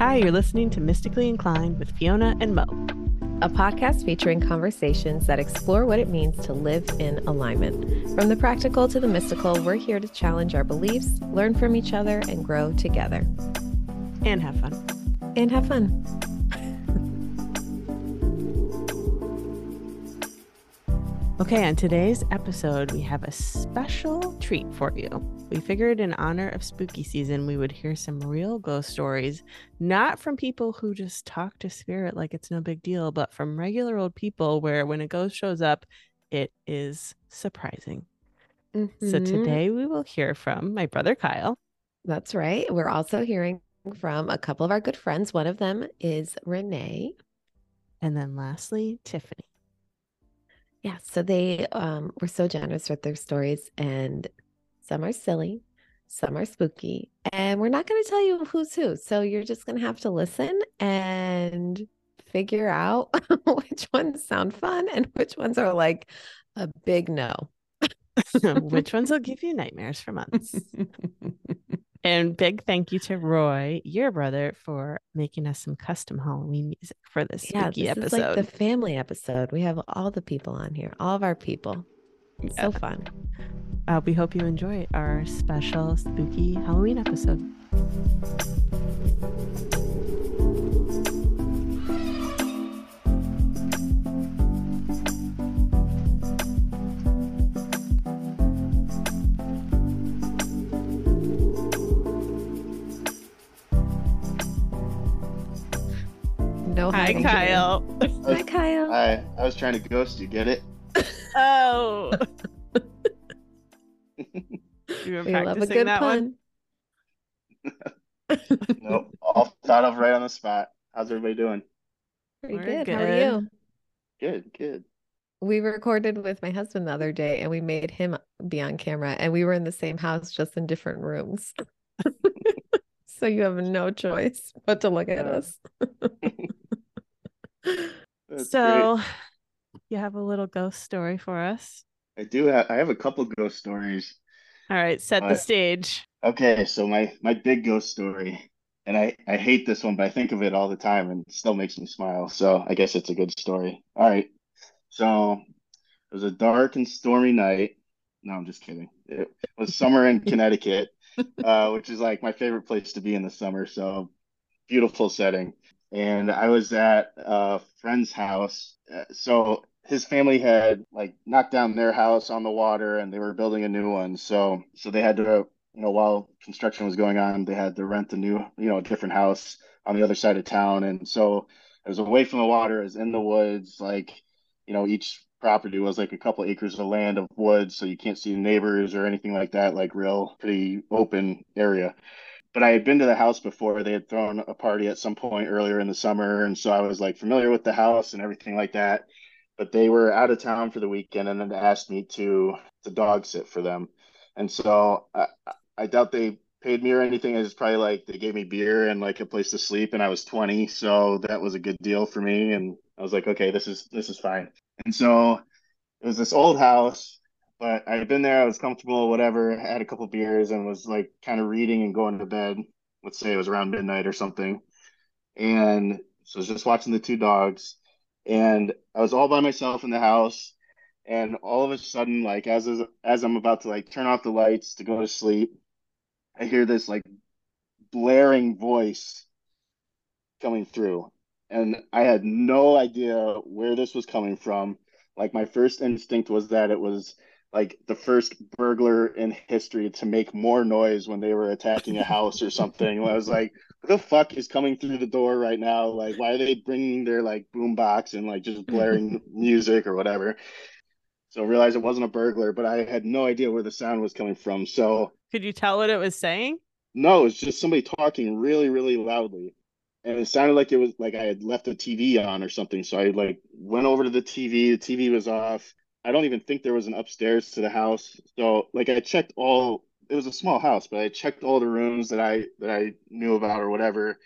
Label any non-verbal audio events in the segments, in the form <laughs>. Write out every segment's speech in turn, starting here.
Hi, you're listening to Mystically Inclined with Fiona and Mo, a podcast featuring conversations that explore what it means to live in alignment. From the practical to the mystical, we're here to challenge our beliefs, learn from each other, and grow together. And have fun. And have fun. Okay, on today's episode, we have a special treat for you. We figured in honor of spooky season, we would hear some real ghost stories, not from people who just talk to spirit like it's no big deal, but from regular old people where when a ghost shows up, it is surprising. Mm-hmm. So today we will hear from my brother Kyle. That's right. We're also hearing from a couple of our good friends. One of them is Renee. And then lastly, Tiffany. Yeah, so they um, were so generous with their stories, and some are silly, some are spooky, and we're not going to tell you who's who. So you're just going to have to listen and figure out <laughs> which ones sound fun and which ones are like a big no. <laughs> which ones will <laughs> give you nightmares for months. And big thank you to Roy, your brother, for making us some custom Halloween music for this spooky yeah, this episode. Is like the family episode. We have all the people on here, all of our people. Yeah. So fun. Uh, we hope you enjoy our special spooky Halloween episode. No Hi, Kyle. Hi, Kyle. Hi. I was trying to ghost you. Get it? Oh. <laughs> you were we practicing a good that pun. one? <laughs> nope. All thought of right on the spot. How's everybody doing? Pretty good. good. How are you? Good, good. We recorded with my husband the other day and we made him be on camera and we were in the same house just in different rooms. <laughs> so you have no choice but to look at us so great. you have a little ghost story for us? I do have i have a couple ghost stories. All right set the stage. Okay so my my big ghost story and i i hate this one but i think of it all the time and it still makes me smile so i guess it's a good story. All right so it was a dark and stormy night. No i'm just kidding. It was summer in <laughs> connecticut uh, which is like my favorite place to be in the summer so beautiful setting and I was at a friend's house. Uh, so his family had like knocked down their house on the water and they were building a new one. So so they had to you know while construction was going on, they had to rent a new you know different house on the other side of town. And so it was away from the water, it was in the woods, like you know each property was like a couple acres of land of woods so you can't see the neighbors or anything like that like real pretty open area but I had been to the house before. They had thrown a party at some point earlier in the summer, and so I was like familiar with the house and everything like that. But they were out of town for the weekend and then asked me to to dog sit for them, and so I, I doubt they paid me or anything. It's probably like they gave me beer and like a place to sleep, and I was twenty, so that was a good deal for me. And I was like, okay, this is this is fine. And so it was this old house but I had been there, I was comfortable, whatever, had a couple beers and was like kind of reading and going to bed. Let's say it was around midnight or something. And so I was just watching the two dogs and I was all by myself in the house. And all of a sudden, like as as I'm about to like turn off the lights to go to sleep, I hear this like blaring voice coming through. And I had no idea where this was coming from. Like my first instinct was that it was like the first burglar in history to make more noise when they were attacking a house or something. I was like, "What the fuck is coming through the door right now? Like, why are they bringing their like boombox and like just blaring <laughs> music or whatever?" So I realized it wasn't a burglar, but I had no idea where the sound was coming from. So could you tell what it was saying? No, it's just somebody talking really, really loudly. And it sounded like it was like I had left the TV on or something. So I like went over to the TV. The TV was off I don't even think there was an upstairs to the house. So like I checked all it was a small house, but I checked all the rooms that I that I knew about or whatever.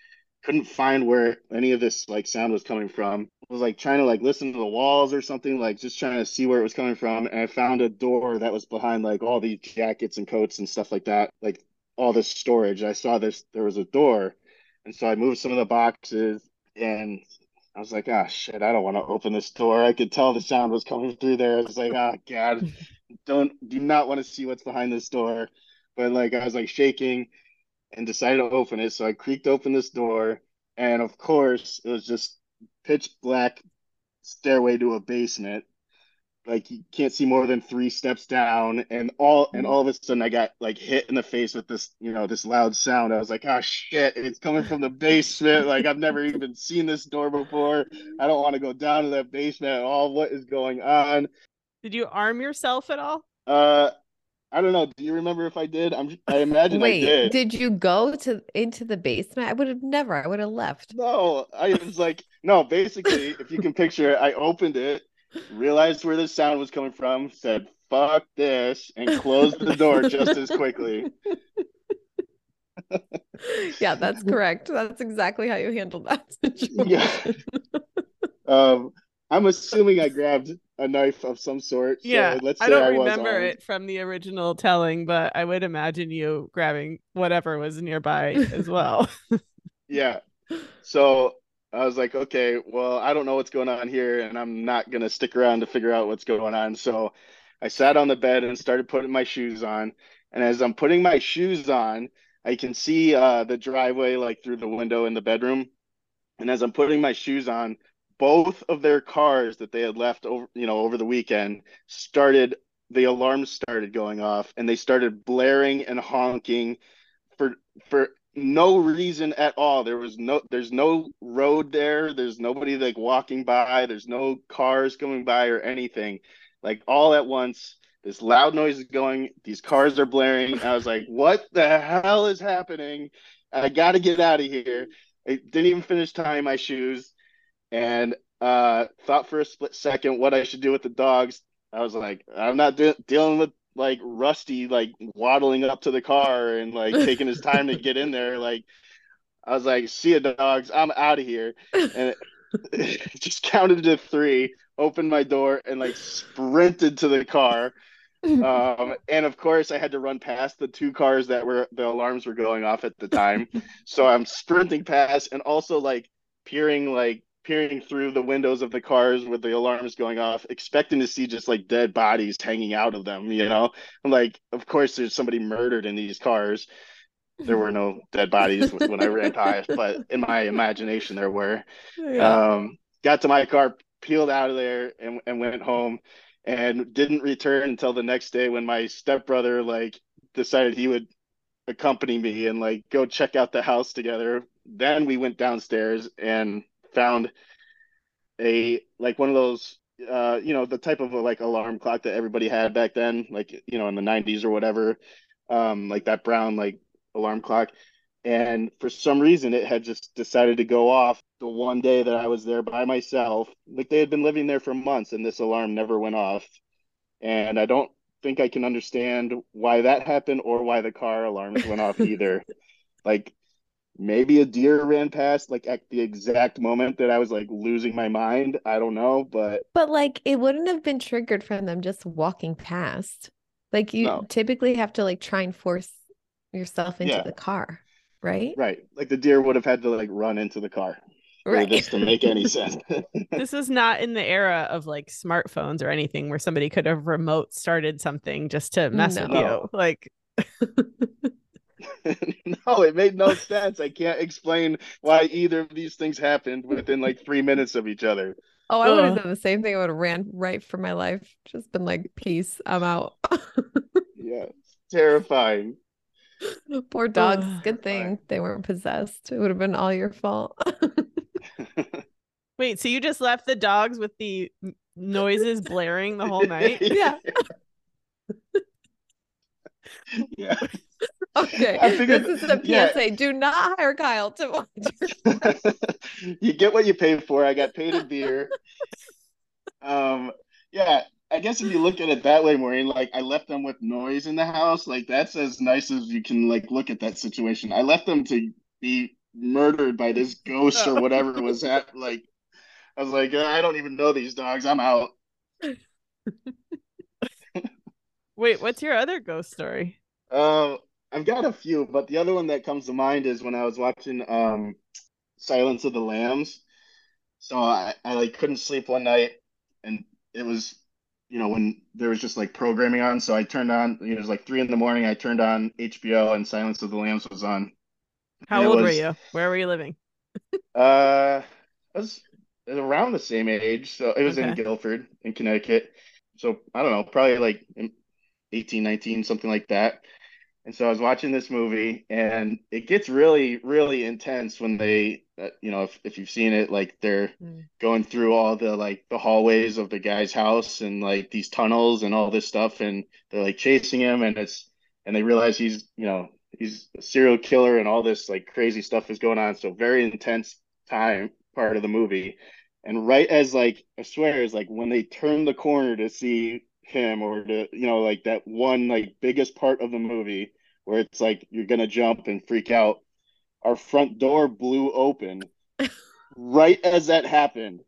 Couldn't find where any of this like sound was coming from. I was like trying to like listen to the walls or something, like just trying to see where it was coming from. And I found a door that was behind like all these jackets and coats and stuff like that, like all this storage. I saw this there was a door And so I moved some of the boxes and I was like, ah, shit, I don't want to open this door. I could tell the sound was coming through there. I was like, oh, God, <laughs> don't, do not want to see what's behind this door. But like, I was like shaking and decided to open it. So I creaked open this door. And of course, it was just pitch black stairway to a basement like you can't see more than three steps down and all and all of a sudden i got like hit in the face with this you know this loud sound i was like oh shit it's coming from the basement like i've never even seen this door before i don't want to go down to that basement at all what is going on did you arm yourself at all uh I don't know. Do you remember if I did? I'm. I imagine Wait, I did. did you go to into the basement? I would have never. I would have left. No, I was like, no. Basically, if you can picture it, I opened it realized where the sound was coming from, said "fuck this," and closed the door just as quickly. <laughs> yeah, that's correct. That's exactly how you handled that <laughs> situation. Yeah. um, I'm assuming I grabbed a knife of some sort. So yeah, let's say I don't I remember it from the original telling, but I would imagine you grabbing whatever was nearby as well. yeah. So I was like, okay, well, I don't know what's going on here, and I'm not gonna stick around to figure out what's going on. So I sat on the bed and started putting my shoes on. And as I'm putting my shoes on, I can see uh, the driveway like through the window in the bedroom. And as I'm putting my shoes on, both of their cars that they had left over, you know, over the weekend started. The alarms started going off, and they started blaring and honking for for no reason at all. There was no there's no road there. There's nobody like walking by. There's no cars coming by or anything. Like all at once, this loud noise is going, these cars are blaring. I was like, what the hell is happening? I gotta get out of here. I didn't even finish tying my shoes and uh thought for a split second what I should do with the dogs. I was like, I'm not de- dealing with like Rusty like waddling up to the car and like taking his time to get in there. Like I was like, see ya dogs, I'm out of here. And <laughs> just counted to three, opened my door and like sprinted to the car. Um, and of course I had to run past the two cars that were the alarms were going off at the time. so I'm sprinting past and also like peering like peering through the windows of the cars with the alarms going off, expecting to see just like dead bodies hanging out of them. You know, I'm like, of course, there's somebody murdered in these cars. There were no <laughs> dead bodies when I ran past, but in my imagination, there were. <laughs> Yeah. Um, got to my car, peeled out of there, and, and went home, and didn't return until the next day when my stepbrother like decided he would accompany me and like go check out the house together. Then we went downstairs and found a like one of those uh you know the type of a, like alarm clock that everybody had back then like you know in the 90s or whatever um like that brown like alarm clock. And for some reason it had just decided to go off the one day that I was there by myself. Like they had been living there for months and this alarm never went off. And I don't think I can understand why that happened or why the car alarms went off <laughs> either. Like maybe a deer ran past like at the exact moment that I was like losing my mind. I don't know, but but like it wouldn't have been triggered from them just walking past. Like you no. typically have to like try and force yourself into yeah. the car, right? Right. Like the deer would have had to like run into the car. Right. For this to make any sense. <laughs> this is not in the era of like smartphones or anything where somebody could have remote started something just to mess no. with you. Like <laughs> <laughs> no, it made no sense. I can't explain why either of these things happened within like three minutes of each other. Oh, I would have done the same thing. I would have ran right for my life. Just been like, peace, I'm out. <laughs> yeah, terrifying. <laughs> Poor dogs. Good thing they weren't possessed. It would have been all your fault. Wait, so you just left the dogs with the noises blaring the whole night? Yeah. Yeah. <laughs> Okay. I figured, this is a PSA. Yeah. Do not hire Kyle to watch. <laughs> you get what you pay for. I got paid a beer. Um, yeah, I guess if you look at it that way, Maureen, like I left them with noise in the house. Like that's as nice as you can like look at that situation. I left them to be murdered by this ghost or whatever <laughs> was at like I was like, I don't even know these dogs. I'm out. Wait, what's your other ghost story? Um, I've got a few, but the other one that comes to mind is when I was watching um Silence of the Lambs. So I, I like couldn't sleep one night and it was you know when there was just like programming on so I turned on you know, it was like three in the morning I turned on HBO and Silence of the Lambs was on. How old were you? Where were you living? <laughs> Uh I was around the same age. So it was in Guilford in Connecticut. So I don't know, probably like 18, 19, something like that. And so I was watching this movie, and it gets really, really intense when they, uh, you know, if, if you've seen it, like they're Mm. going through all the like the hallways of the guy's house and like these tunnels and all this stuff, and they're like chasing him, and it's and they realize he's, you know, he's a serial killer, and all this like crazy stuff is going on. So very intense time part of the movie. And right as like I swear is like when they turn the corner to see him or to you know like that one like biggest part of the movie where it's like you're gonna jump and freak out. Our front door blew open <laughs> right as that happened.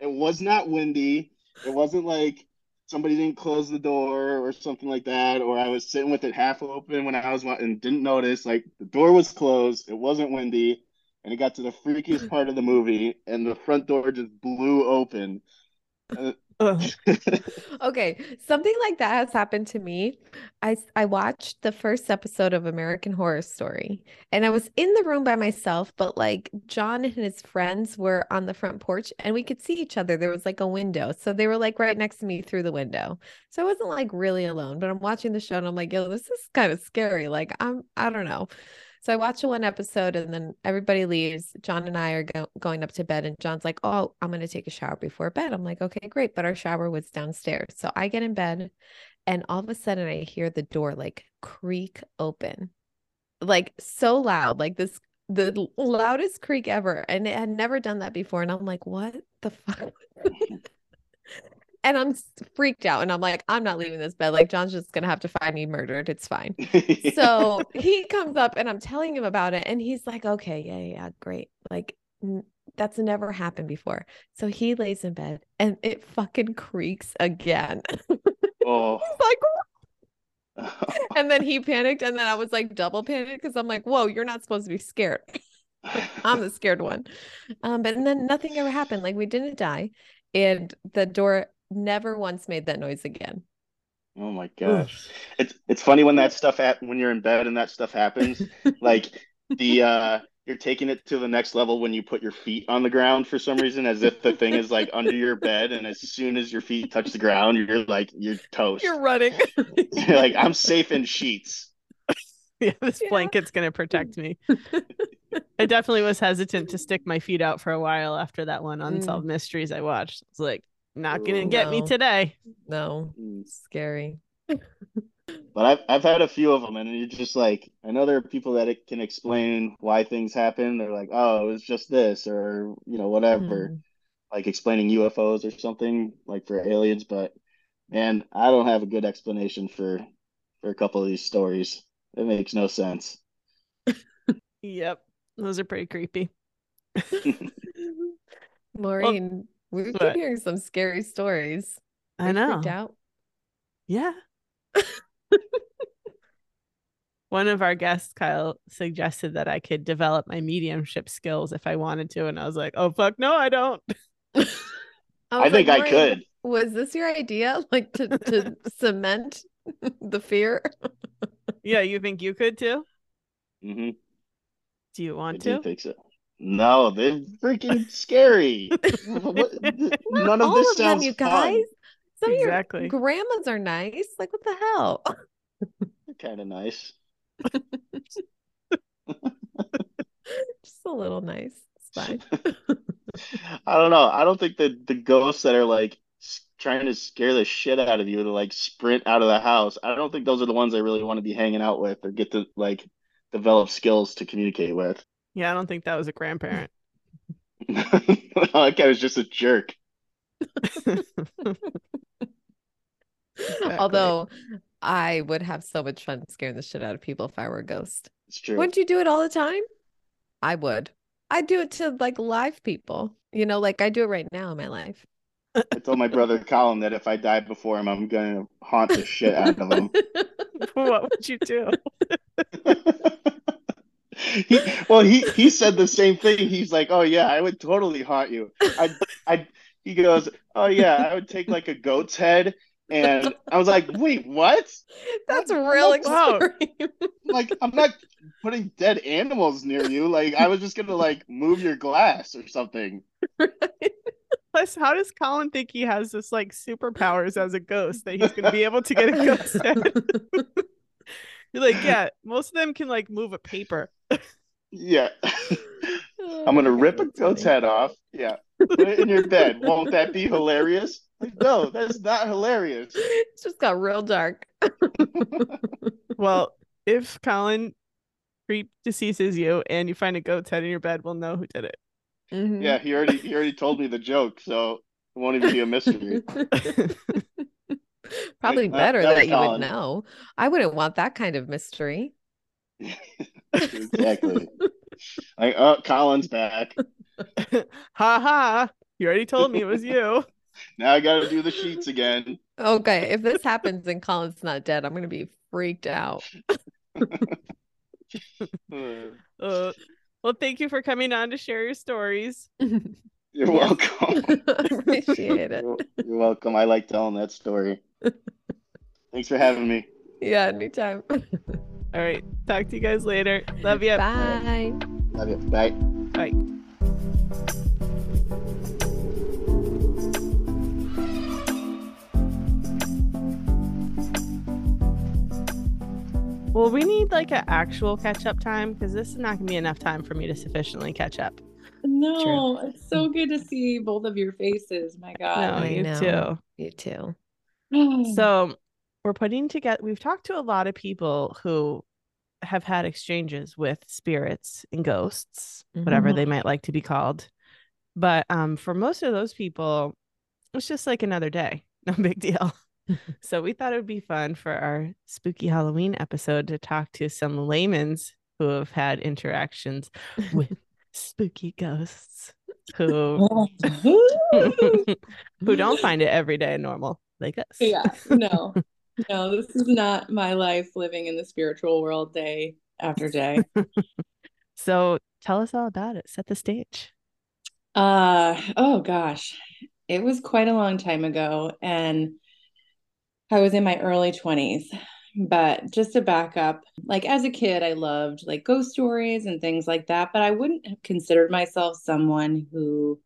It was not windy. It wasn't like somebody didn't close the door or something like that, or I was sitting with it half open when I was wa- and didn't notice. Like the door was closed. It wasn't windy, and it got to the freakiest part of the movie, and the front door just blew open. <laughs> Okay, something like that has happened to me. I I watched the first episode of American Horror Story, and I was in the room by myself, but like John and his friends were on the front porch, and we could see each other. There was like a window, so they were like right next to me through the window. So I wasn't like really alone, but I'm watching the show and I'm like, yo, this is kind of scary. Like I'm, I don't know. So I watch one episode and then everybody leaves. John and I are go- going up to bed, and John's like, Oh, I'm going to take a shower before bed. I'm like, Okay, great. But our shower was downstairs. So I get in bed, and all of a sudden I hear the door like creak open, like so loud, like this, the loudest creak ever. And it had never done that before. And I'm like, What the <laughs> fuck? And I'm freaked out. And I'm like, I'm not leaving this bed. Like, John's just going to have to find me murdered. It's fine. So <laughs> he comes up and I'm telling him about it, and he's like, okay, yeah, yeah, great. Like, n- that's never happened before. So he lays in bed and it fucking creaks again. <laughs> oh, He's like, <laughs> and then he panicked, and then I was like double panicked because I'm like, whoa, you're not supposed to be scared. I'm the scared one. Um, but and then nothing ever happened. Like, we didn't die, and the door never once made that noise again. oh my gosh. It's it's funny when that stuff hap when you're in bed and that stuff happens. <laughs> Like the uh you're taking it to the next level when you put your feet on the ground for some reason, as if the thing is like under your bed, and as soon as your feet touch the ground, you're like you're toast. You're running. <laughs> You're like, I'm safe in sheets. <laughs> yeah, this Yeah. blanket's gonna protect me. I definitely was hesitant to stick my feet out for a while after that one Unsolved Mysteries I watched. It's like not gonna get me today. no, Mm. scary. <laughs> But I've I've had a few of them, and you're just like, I know there are people that it can explain why things happen. They're like, oh, it was just this, or you know, whatever. Mhm. like explaining UFOs or something like for aliens, but man, I don't have a good explanation for for a couple of these stories. It makes no sense. <laughs> Yep. Those are pretty creepy. <laughs> Maureen, we've been hearing some scary stories. Are I you know. out? Yeah. <laughs> One of our guests, Kyle, suggested that I could develop my mediumship skills if I wanted to. And I was like, oh, fuck, no, I don't. <laughs> I, I think like, I could. Was this your idea? <laughs> Like to to cement the fear? Yeah, you think you could too? hmm Do you want do to? think so. No, they're freaking scary. <laughs> What- None of All this of them, sounds you fun. Some Exactly. of your grandmas are nice. Like what the hell? Kind of nice. <laughs> Just a little nice. It's fine. <laughs> I don't know. I don't think that the ghosts that are like trying to scare the shit out of you to like sprint out of the house, I don't think those are the ones I really want to be hanging out with or get to like develop skills to communicate with. Yeah, I don't think that was a grandparent. <laughs> <laughs> That guy was just a jerk. Exactly. Although I would have so much fun scaring the shit out of people if I were a ghost. It's true. Wouldn't you do it all the time? I would. I do it to like live people. You know, like I do it right now in my life. <laughs> I told my brother Colin that if I die before him, I'm gonna haunt the shit out of him. what would you do? He, well, he he said the same thing. He's like, "Oh yeah, I would totally haunt you." I I he goes, "Oh yeah, I would take like a goat's head." And I was like, "Wait, what?" That's real extreme. Like, I'm not putting dead animals near you. Like, I was just gonna like move your glass or something. <laughs> Plus, how does Colin think he has this like superpowers as a ghost that he's gonna be able to get a ghost head? <laughs> You're like, yeah, most of them can like move a paper. Yeah, Oh <laughs> <laughs> I'm gonna God, rip a goat's funny. head off. Yeah, put it in your bed. Won't that be hilarious? Like, no, that's not hilarious. It's just got real dark. <laughs> Well, if Colin creep deceases you and you find a goat's head in your bed, we'll know who did it. Mhm. Yeah, he already he already told me the joke, so it won't even be a mystery. Probably Like, better that that you would know. I wouldn't want that kind of mystery. <laughs> exactly. Like, oh, Colin's back. <laughs> ha ha! You already told me it was you. <laughs> Now I got to do the sheets again. Okay, if this happens and Colin's not dead, I'm gonna be freaked out. Uh, Uh, well, thank you for coming on to share your stories. You're welcome. Appreciate it. You're, you're welcome. I like telling that story. Thanks for having me. Yeah, anytime. All right, talk to you guys later. Love you. Bye. Love you. Bye. Bye. Well, we need like an actual catch up time because this is not going to be enough time for me to sufficiently catch up. No, it's so good to see both of your faces. My God. No, God. you know. You too. too. So, we're putting together, we've talked to a lot of people who have had exchanges with spirits and ghosts, whatever they might like to be called. But um, for most of those people, it's just like another day, <laughs> no big deal. <laughs> so we thought it would be fun for our spooky Halloween episode to talk to some laymen's who have had interactions with <laughs> spooky ghosts who who don't find it every day normal like us. yeah, no, no, this is not my life living in the spiritual world day after day. <laughs> So tell us all about it. Set the stage. Uh, oh gosh, it was quite a long time ago, and I was in my early 20s. But just to back up, like as a kid, I loved like ghost stories and things like that, but I wouldn't have considered myself someone who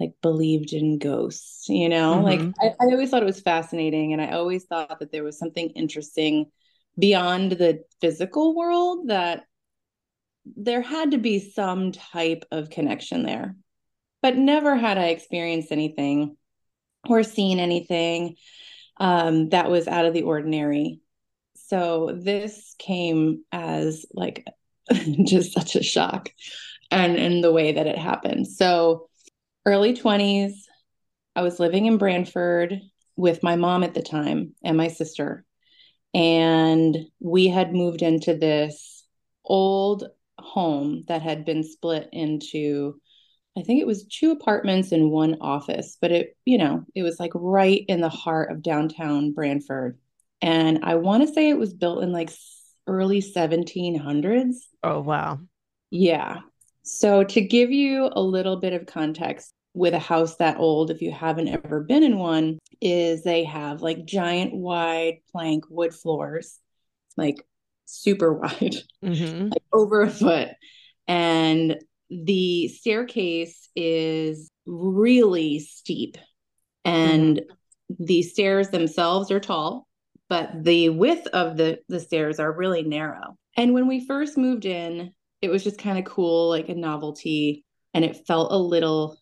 like believed in ghosts, you know? Like Mhm. I, I always thought it was fascinating, and I always thought that there was something interesting beyond the physical world that there had to be some type of connection there. But never had I experienced anything or seen anything um, that was out of the ordinary. So this came as like <laughs> just such a shock and in the way that it happened. So early 20s, I was living in Branford with my mom at the time and my sister. And we had moved into this old home that had been split into I think it was two apartments and one office, but it, you know, it was like right in the heart of downtown Branford. And I want to say it was built in like early 1700s. Oh wow. Yeah. So to give you a little bit of context with a house that old, if you haven't ever been in one, is they have like giant wide plank wood floors, like super <laughs> wide hmm like over a foot. And the staircase is really steep. And the stairs themselves are tall, but the width of the, the stairs are really narrow. And when we first moved in, it was just kind of cool, like a novelty, and it felt a little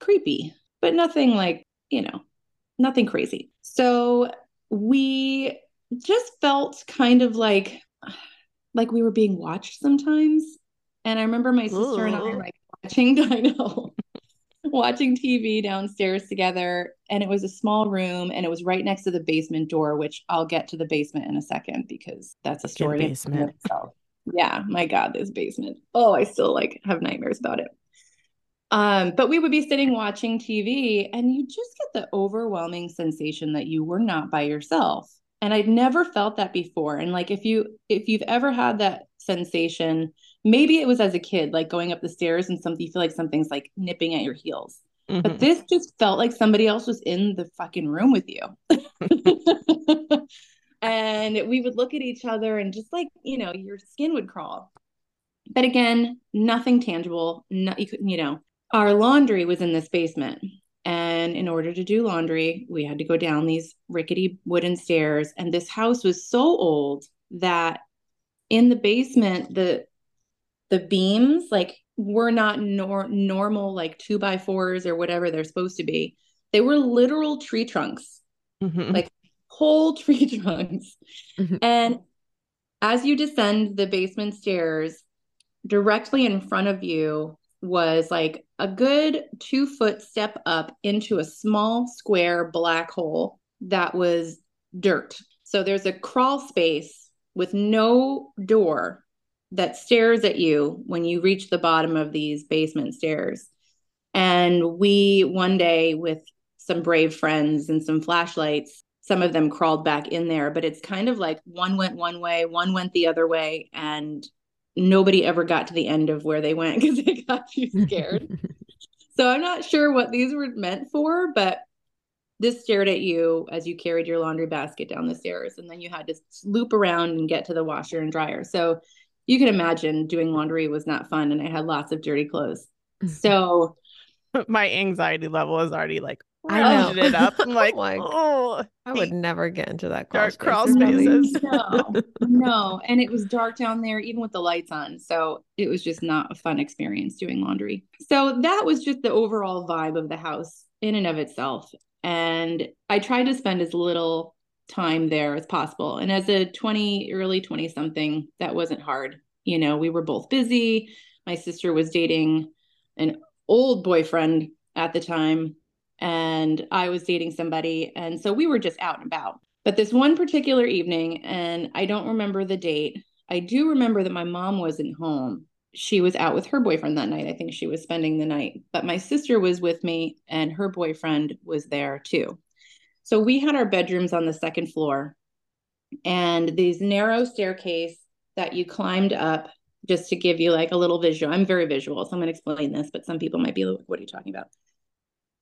creepy, but nothing like, you know, nothing crazy. So we just felt kind of like <sighs> like we were being watched sometimes. And I remember my sister and I Ooh. like watching, <laughs> I know, watching TV downstairs together. And it was a small room and it was right next to the basement door, which I'll get to the basement in a second because that's a story basement. itself. Yeah, my God, this basement. Oh, I still like have nightmares about it. Um, but we would be sitting watching TV and you just get the overwhelming sensation that you were not by yourself. And I'd never felt that before. And like if you if you've ever had that sensation, maybe it was as a kid, like going up the stairs and something you feel like something's like nipping at your heels. Mm-hmm. But this just felt like somebody else was in the fucking room with you. <laughs> <laughs> and we would look at each other and just like, you know, your skin would crawl. But again, nothing tangible. No, you, could, you know, our laundry was in this basement. And in order to do laundry, we had to go down these rickety wooden stairs. And this house was so old that in the basement, the the beams like were not nor- normal like two by fours or whatever they're supposed to be. They were literal tree trunks, mm-hmm. like whole <laughs> tree trunks. Mm-hmm. And as you descend the basement stairs, directly in front of you was like a good two foot step up into a small square black hole that was dirt. So there's a crawl space with no door that stares at you when you reach the bottom of these basement stairs. And we one day with some brave friends and some flashlights, some of them crawled back in there, but it's kind of like one went one way, one went the other way, and nobody ever got to the end of where they went <laughs> because they got too scared. <laughs> so I'm not sure what these were meant for, but this stared at you as you carried your laundry basket down the stairs and then you had to loop around and get to the washer and dryer. So you can imagine doing laundry was not fun and I had lots of dirty clothes. <laughs> So my anxiety level is already like I know it up. I'm <laughs> like, like oh, I would never get into that crawl dark space crawl spaces. <laughs> no, no, and it was dark down there, even with the lights on. So it was just not a fun experience doing laundry. So that was just the overall vibe of the house in and of itself. And I tried to spend as little time there as possible. And as a 20, early 20 something, that wasn't hard. You know, we were both busy. My sister was dating an old boyfriend at the time and I was dating somebody. And so we were just out and about. But this one particular evening, and I don't remember the date, I do remember that my mom wasn't home. She was out with her boyfriend that night. I think she was spending the night. But my sister was with me, and her boyfriend was there too. So we had our bedrooms on the second floor, and these narrow staircase that you climbed up just to give you like a little visual. I'm very visual, so I'm going to explain this, but some people might be like, what are you talking about?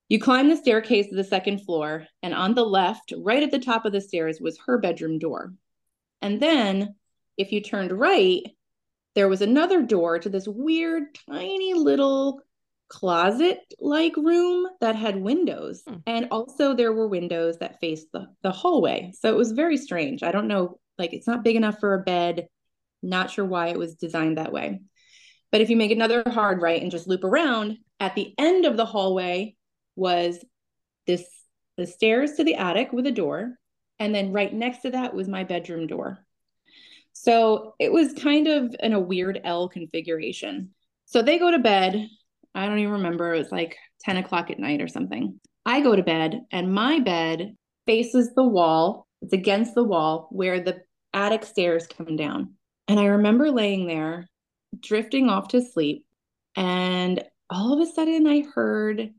You climb the staircase to the second floor, and on the left, right at the top of the stairs, was her bedroom door. And then, if you turned right, there was another door to this weird, tiny little closet like room that had windows. Hmm. And also, there were windows that faced the, the hallway. So it was very strange. I don't know, like, it's not big enough for a bed. Not sure why it was designed that way. But if you make another hard right and just loop around, at the end of the hallway was this the stairs to the attic with a door and then right next to that was my bedroom door. So it was kind of in a weird l configuration. So they go to bed i don't even remember it was like 10 o'clock at night or something. I go to bed and my bed faces the wall it's against the wall where the attic stairs come down. And i remember laying there drifting off to sleep and all of a sudden i heard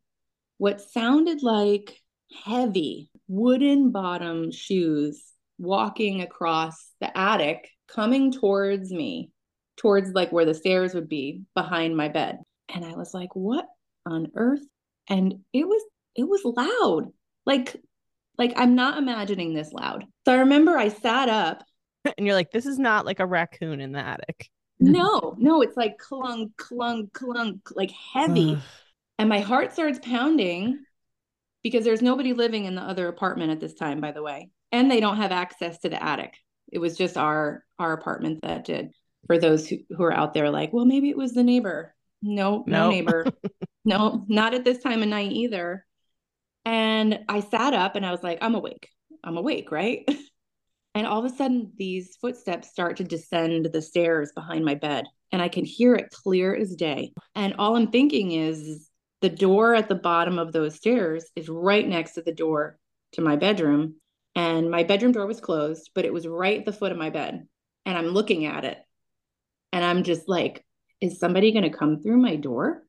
what sounded like heavy wooden bottom shoes walking across the attic, coming towards me, towards like where the stairs would be behind my bed. And I was like, what on earth? And it was, it was loud. Like, like I'm not imagining this loud. So I remember I sat up. <laughs> And you're like, this is not like a raccoon in the attic. No, no, it's like clunk, clunk, clunk, like heavy. <sighs> And my heart starts pounding because there's nobody living in the other apartment at this time, by the way. And they don't have access to the attic. It was just our our apartment that did. For those who, who are out there, like, well, maybe it was the neighbor. No, no neighbor. <laughs> no, not at this time of night either. And I sat up and I was like, I'm awake. I'm awake, right? <laughs> And all of a sudden, these footsteps start to descend the stairs behind my bed, and I can hear it clear as day. And all I'm thinking is, the door at the bottom of those stairs is right next to the door to my bedroom. And my bedroom door was closed, but it was right at the foot of my bed. And I'm looking at it. And I'm just like, is somebody going to come through my door?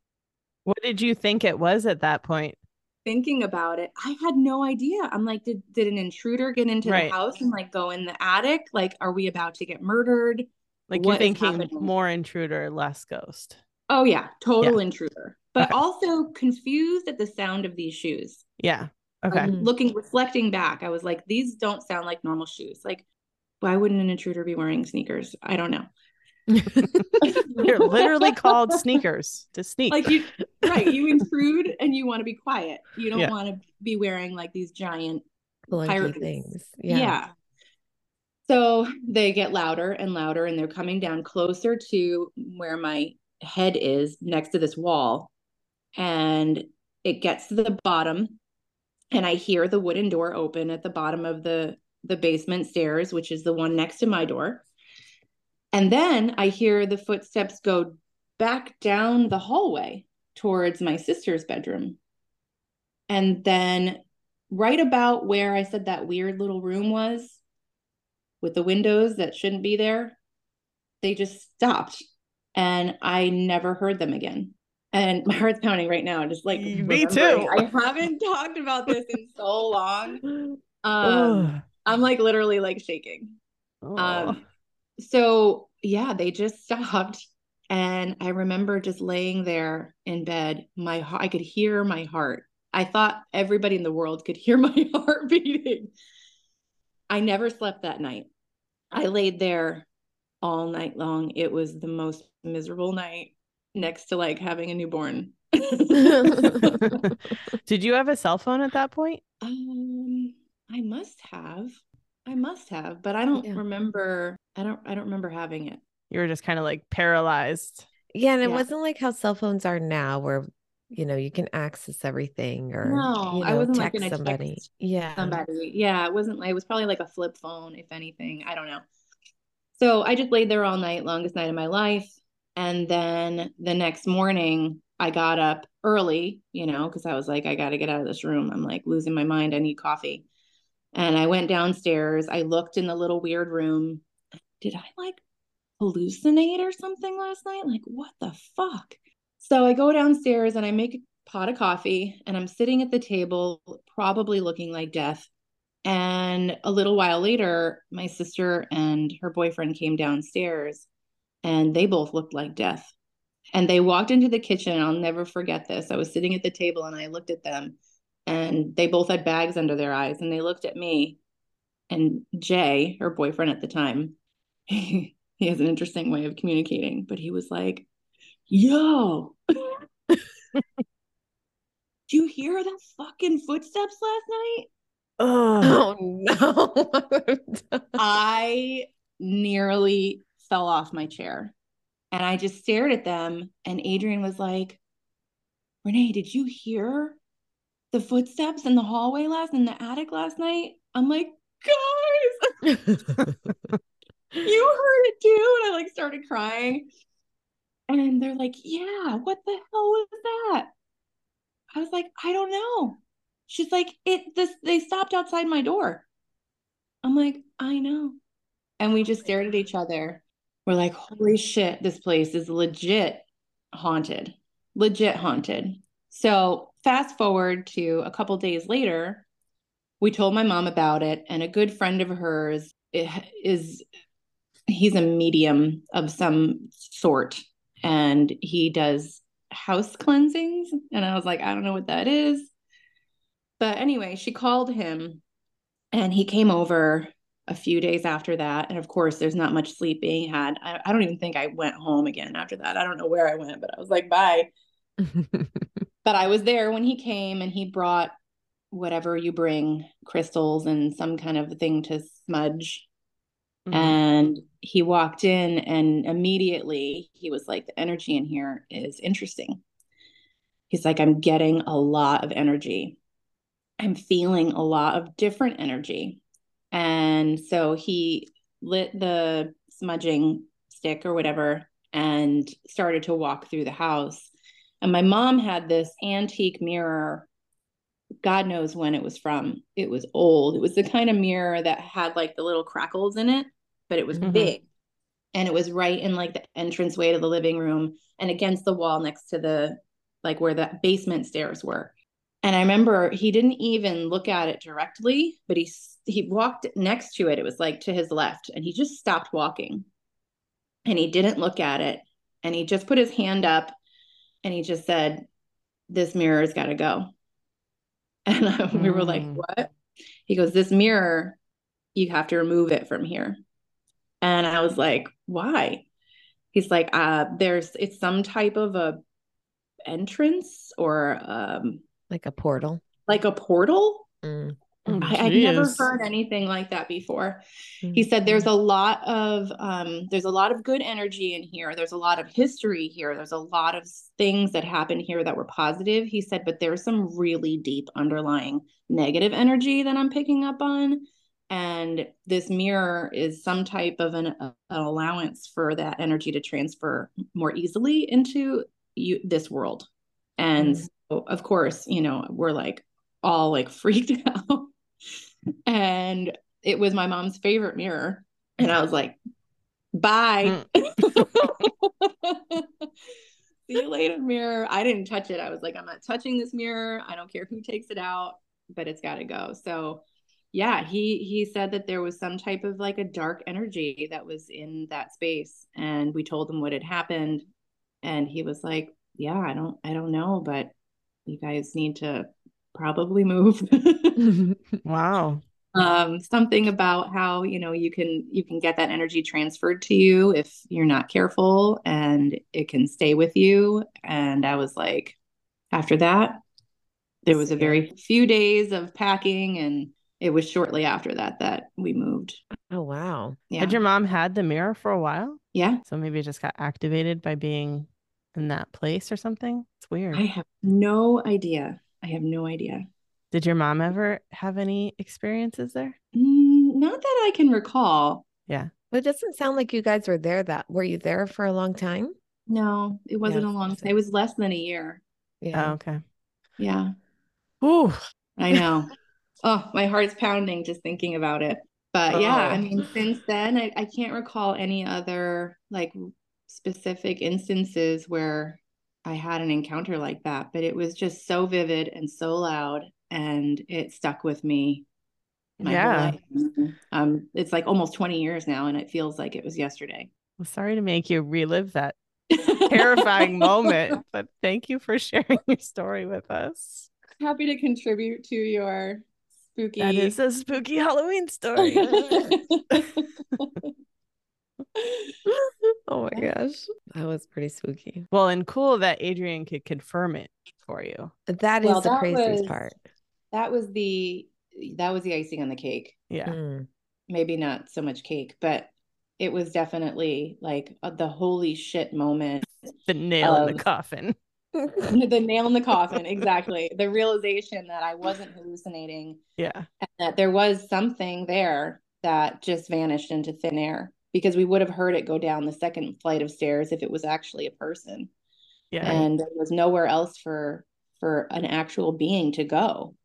What did you think it was at that point? thinking about it, I had no idea. I'm like, did did an intruder get into Right. the house and like go in the attic? Like, are we about to get murdered? Like What you're thinking more intruder, less ghost. Oh yeah, total intruder. But Okay. <laughs> also confused at the sound of these shoes. Yeah. Okay. Like, Mhm. looking reflecting back, I was like, these don't sound like normal shoes. Like, why wouldn't an intruder be wearing sneakers? I don't know. <laughs> They're literally called sneakers to sneak. like you right, you <laughs> intrude and you want to be quiet. You don't Yeah. want to be wearing like these giant pirate things. Yeah. Yeah. So they get louder and louder, and they're coming down closer to where my head is next to this wall. And it gets to the bottom, and I hear the wooden door open at the bottom of the, the basement stairs, which is the one next to my door. And then I hear the footsteps go back down the hallway towards my sister's bedroom. And then, right about where I said that weird little room was, with the windows that shouldn't be there, they just stopped. And I never heard them again. And <laughs> my heart's pounding right now, just like Me too. I haven't talked about this in so long. <sighs> Um, I'm like literally like shaking. Oh. Um, so yeah, they just stopped. And I remember just laying there in bed. My heart, I could hear my heart. I thought everybody in the world could hear <laughs> my heart beating. I never slept that night. I laid there all night long. It was the most miserable night next to like having a newborn. <laughs> Did you have a cell phone at that point? um, I must have. I must have, but I don't Yeah. remember. I don't I don't remember having it. You were just kind of like paralyzed. Yeah, and it Yeah. wasn't like how cell phones are now, where you know you can access everything or No, you I wasn't, text gonna somebody. text yeah, somebody. Yeah, it wasn't like it was probably like a flip phone, if anything. I don't know. So I just laid there all night, longest night of my life. And then the next morning, I got up early, you know, because I was like, I got to get out of this room. I'm like losing my mind. I need coffee. And I went downstairs. I looked in the little weird room. Did I like hallucinate or something last night? Like, what the fuck? So I go downstairs and I make a pot of coffee and I'm sitting at the table, probably looking like death. And a little while later, my sister and her boyfriend came downstairs and they both looked like death. And they walked into the kitchen. And I'll never forget this. I was sitting at the table and I looked at them and they both had bags under their eyes and they looked at me. And Jay, her boyfriend at the time, <laughs> he has an interesting way of communicating, but he was like, Yo, <laughs> do you hear the fucking footsteps last night? Oh, Oh no. <laughs> I nearly fell off my chair and I just stared at them. And Adrian was like, Renee, did you hear the footsteps in the hallway last in the attic last night? I'm like, guys, <laughs> you heard it too. And I like started crying. And they're like, yeah, what the hell was that? I was like, I don't know. She's like, it this they stopped outside my door. I'm like, I know. And we just stared at each other. We're like, holy shit, this place is legit haunted. Legit haunted. So fast forward to a couple days later, we told my mom about it, and a good friend of hers is he's a medium of some sort, and he does house cleansings. And I was like, I don't know what that is. But anyway, she called him and he came over a few days after that. And of course, there's not much sleep being had. I, I don't even think I went home again after that. I don't know where I went, but I was like, bye. <laughs> But I was there when he came and he brought whatever you bring crystals and some kind of thing to smudge. Mhm. And he walked in and immediately he was like, the energy in here is interesting. He's like, I'm getting a lot of energy. I'm feeling a lot of different energy. And so he lit the smudging stick or whatever and started to walk through the house. And my mom had this antique mirror. God knows when it was from. It was old. It was the kind of mirror that had like the little crackles in it, but it was Mhm. big. And it was right in like the entranceway to the living room and against the wall next to the like where the basement stairs were. And I remember he didn't even look at it directly, but he he walked next to it. It was like to his left, and he just stopped walking. And he didn't look at it, and he just put his hand up, and he just said, "This mirror's got to go." <laughs> And we were like, Mm. "What?" He goes, "This mirror, you have to remove it from here." And I was like, "Why?" He's like, "Uh, there's it's some type of a entrance or um Like a portal. like a portal." Mm. Oh, I, I'd never heard anything like that before. Mm. He said there's a lot of um, there's a lot of good energy in here. There's a lot of history here. There's a lot of things that happened here that were positive. He said, but there's some really deep underlying negative energy that I'm picking up on. And this mirror is some type of an, an allowance for that energy to transfer more easily into you this world. And Mm. So, of course, you know, we're like all like <laughs> freaked out. and it was my mom's favorite mirror. And I was like, bye. Mm. <laughs> See you later, mirror. I didn't touch it. I was like, I'm not touching this mirror. I don't care who takes it out, but it's got to go. So, yeah, he he said that there was some type of like a dark energy that was in that space, and we told him what had happened, and he was like, "Yeah, I don't I don't know, but you guys need to probably move." <laughs> Wow. um something about how you know you can you can get that energy transferred to you if you're not careful and it can stay with you and i was like after that there was a very few days of packing and it was shortly after that that we moved Oh wow. yeah Had your mom had the mirror for a while? yeah So maybe it just got activated by being in that place or something? It's weird. i have no idea i have no idea Did your mom ever have any experiences there? Mm, not that i can recall Yeah. But it doesn't sound like you guys were there that were you there for a long time? no it wasn't Yeah, a long that's it was less than a year Oh, okay. yeah Ooh. I know. <laughs> oh, my heart's pounding just thinking about it. But yeah, I Oh. mean, since then, I, I can't recall any other like specific instances where I had an encounter like that, but it was just so vivid and so loud, and it stuck with me. My whole Yeah. life. Um, it's like almost 20 years now, and it feels like it was yesterday. Well, sorry to make you relive that <laughs> terrifying moment, but thank you for sharing your story with us. Happy to contribute to your spooky. That is a spooky Halloween story. <laughs> <laughs> <laughs> Oh my gosh. That was pretty spooky. well, and cool that Adrian could confirm it for you. That is Well, the that craziest was- part. that was the that was the icing on the cake. Yeah. Mm. maybe not so much cake, but it was definitely like the holy shit moment. The nail in Um, the coffin. <laughs> the nail in the coffin, exactly. The realization that I wasn't hallucinating Yeah. and that there was something there that just vanished into thin air because we would have heard it go down the second flight of stairs if it was actually a person. Yeah. And there was nowhere else for for an actual being to go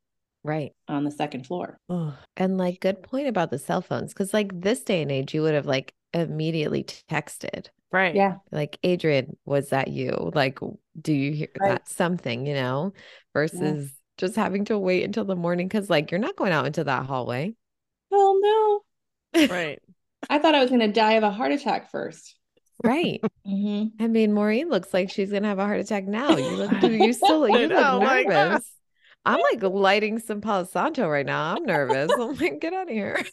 Right. on the second floor. Ugh. And like good point about the cell phones. Cause like this day and age, you would have like immediately texted. right. Yeah. Like, Adrian, was that you? Like, do you hear Right. that something, you know, versus just having to wait until the morning? Cause like you're not going out into that hallway. Hell no. Right. I thought I was gonna die of a heart attack first. Right. Mm-hmm. I mean, Maureen looks like she's gonna have a heart attack now. You look, <laughs> you still, you I know, look like, nervous. I'm like lighting some Palo Santo right now. I'm nervous. I'm like, get out of here.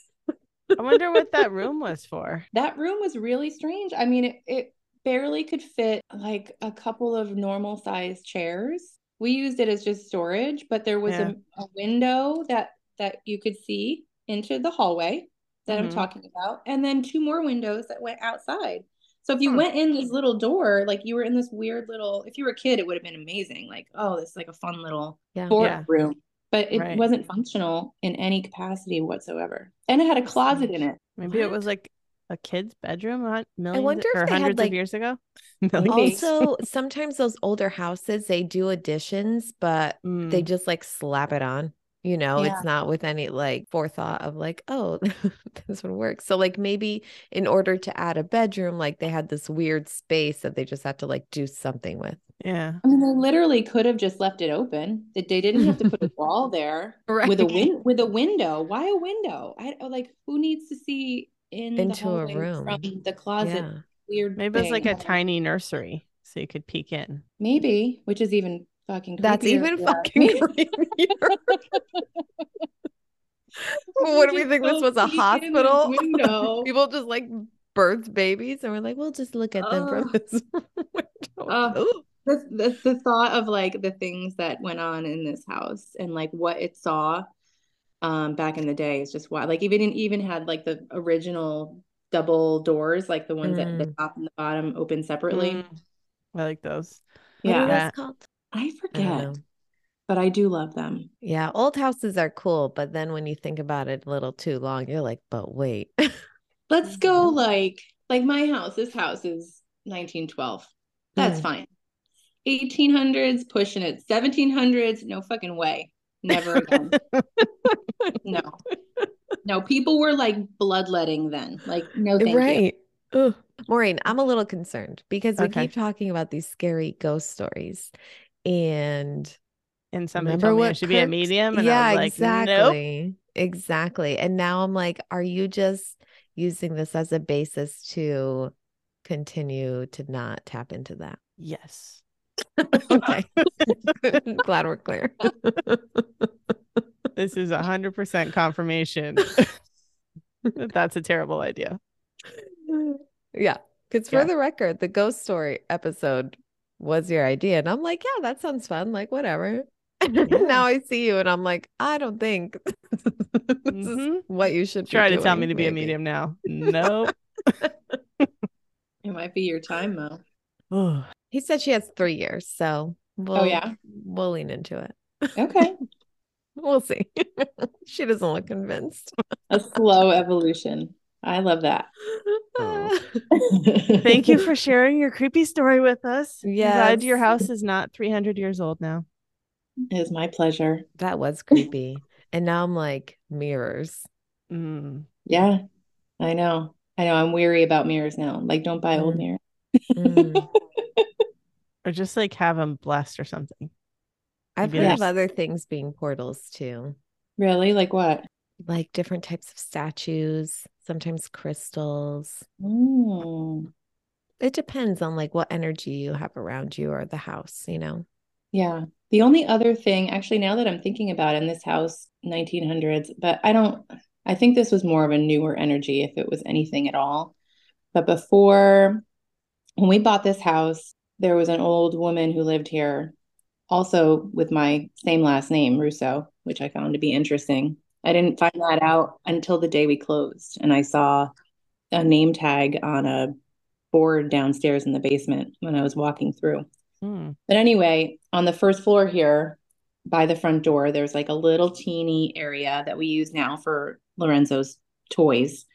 I wonder what that room was for. <laughs> That room was really strange. I mean, it, it barely could fit like a couple of normal sized chairs. We used it as just storage, but there was Yeah. a, a window that that you could see into the hallway that Mhm. I'm talking about, and then two more windows that went outside. So if you Hmm. went in this little door, like you were in this weird little, if you were a kid, it would have been amazing. Like, oh, this is like a fun little Yeah. fort Yeah. room. But it Right. wasn't functional in any capacity whatsoever. And it had a closet in it. Maybe it was like a kid's bedroom not millions wonder if or they had, like- of years ago. <laughs> Millions. Also, sometimes those older houses, they do additions, but they Mm, just like slap it on. You know, Yeah. it's not with any like forethought of like, oh, <laughs> this would work. So, like, maybe in order to add a bedroom, like they had this weird space that they just had to like do something with. Yeah. I mean, they literally could have just left it open. That they didn't have to put a <laughs> wall there <laughs> with a win with a window. Why a window? I oh, like who needs to see in the Into a room. from the closet? Yeah. Weird. Maybe it's like a tiny nursery so you could peek in. maybe, which is even fucking. That's even Yeah. fucking <laughs> creepier. <laughs> what do we Just think this was a peek in this hospital? <laughs> window. People just like birth babies and we're like, we'll just look at them from Ugh. this window. Ugh. Ooh. the, the, the thought of like the things that went on in this house and like what it saw um back in the day is just wild. Like even even had like the original double doors, like the ones at the Mm. top and the bottom open separately. Mm, I like those. What are Yeah, Yeah. I I forget, know. but I do love them. Yeah, old houses are cool, but then when you think about it a little too long, you're like, but wait. <laughs> Let's go like like my house. This house is 1912. That's Mm. fine. 1800s pushing it. 1700s, no fucking way. Never again. <laughs> no. No, people were like bloodletting then. Like, no, thank you. Right. Maureen, I'm a little concerned because we Okay. keep talking about these scary ghost stories. And And somebody remember told me I should be a medium. And yeah, I was like, nope. exactly. Exactly. And now I'm like, are you just using this as a basis to continue to not tap into that? Yes. <laughs> Okay. <laughs> Glad we're clear. This is a hundred percent confirmation <laughs> that that's a terrible idea. Yeah. Because for Yeah. the record, the ghost story episode was your idea. And I'm like, yeah, that sounds fun. Like, whatever. And <laughs> now I see you and I'm like, I don't think <laughs> this is Mhm. what you should Try to tell me to be a medium now. <laughs> Nope. It might be your time, though. Oh, <sighs> He said she has three years. So we'll, Oh, yeah. we'll lean into it. Okay. We'll see. she doesn't look convinced. A slow evolution. I love that. Oh. <laughs> Thank you for sharing your creepy story with us. I'm glad your house is not 300 years old now. It is my pleasure. that was creepy. and now I'm like, mirrors. Mm. Yeah, I know. I know. I'm weary about mirrors now. Like, don't buy old Mm. mirrors. Mm. <laughs> Or just like have them blessed or something. I've Maybe heard of other things being portals too. Really? Like what? like different types of statues, sometimes crystals. Mm, It depends on like what energy you have around you or the house, you know. yeah. The only other thing, actually, now that I'm thinking about in this house, 1900s, but I don't, I think this was more of a newer energy if it was anything at all. But before, when we bought this house, there was an old woman who lived here, also with my same last name, Russo, which I found to be interesting. I didn't find that out until the day we closed, and I saw a name tag on a board downstairs in the basement when I was walking through. Mm. But anyway, on the first floor here by the front door, there's like a little teeny area that we use now for Lorenzo's toys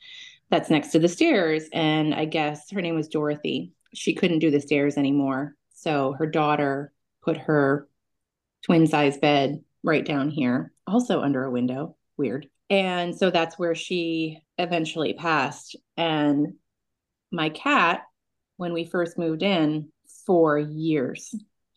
that's next to the stairs. And I guess her name was Dorothy. She couldn't do the stairs anymore. So her daughter put her twin size bed right down here, also under a window. Weird. And so that's where she eventually passed. And my cat, when we first moved in, for years,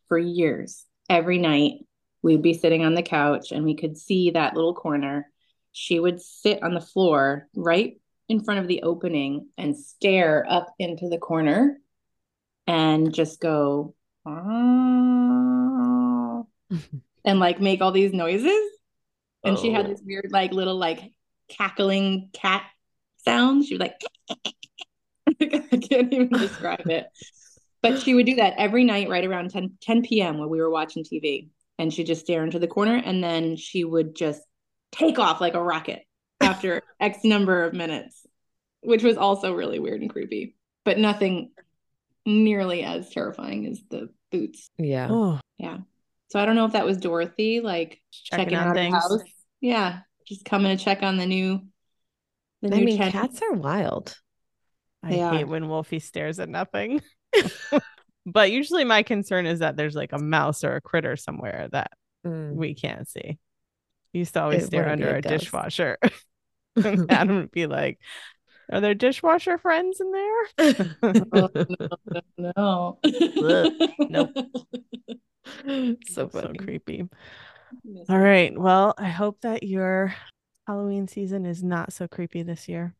for years, every night we'd be sitting on the couch and we could see that little corner. She would sit on the floor right in front of the opening and stare up into the corner and just go, "Ah," <laughs> and like make all these noises. And she oh, had Oh. this weird, like little, like cackling cat sound. She was like, <laughs> I can't even describe it. But she would do that every night right around 10, 10 p.m. when we were watching TV. And she'd just stare into the corner and then she would just take off like a rocket after <laughs> X number of minutes, which was also really weird and creepy, but nothing nearly as terrifying as the boots. Yeah. Oh, Yeah. So I don't know if that was Dorothy, like checking, checking on out things. the house. Yeah. Just coming to check on the new the I new mean, tenant. cats are wild. I They hate are. when Wolfie stares at nothing. <laughs> but usually my concern is that there's like a mouse or a critter somewhere that Mm. we can't see. He used to always It stare under a a dishwasher. <laughs> <laughs> and Adam would be like, Are there dishwasher friends in there? Oh, no, no. Nope. so so creepy. All right. Well, I hope that your Halloween season is not so creepy this year.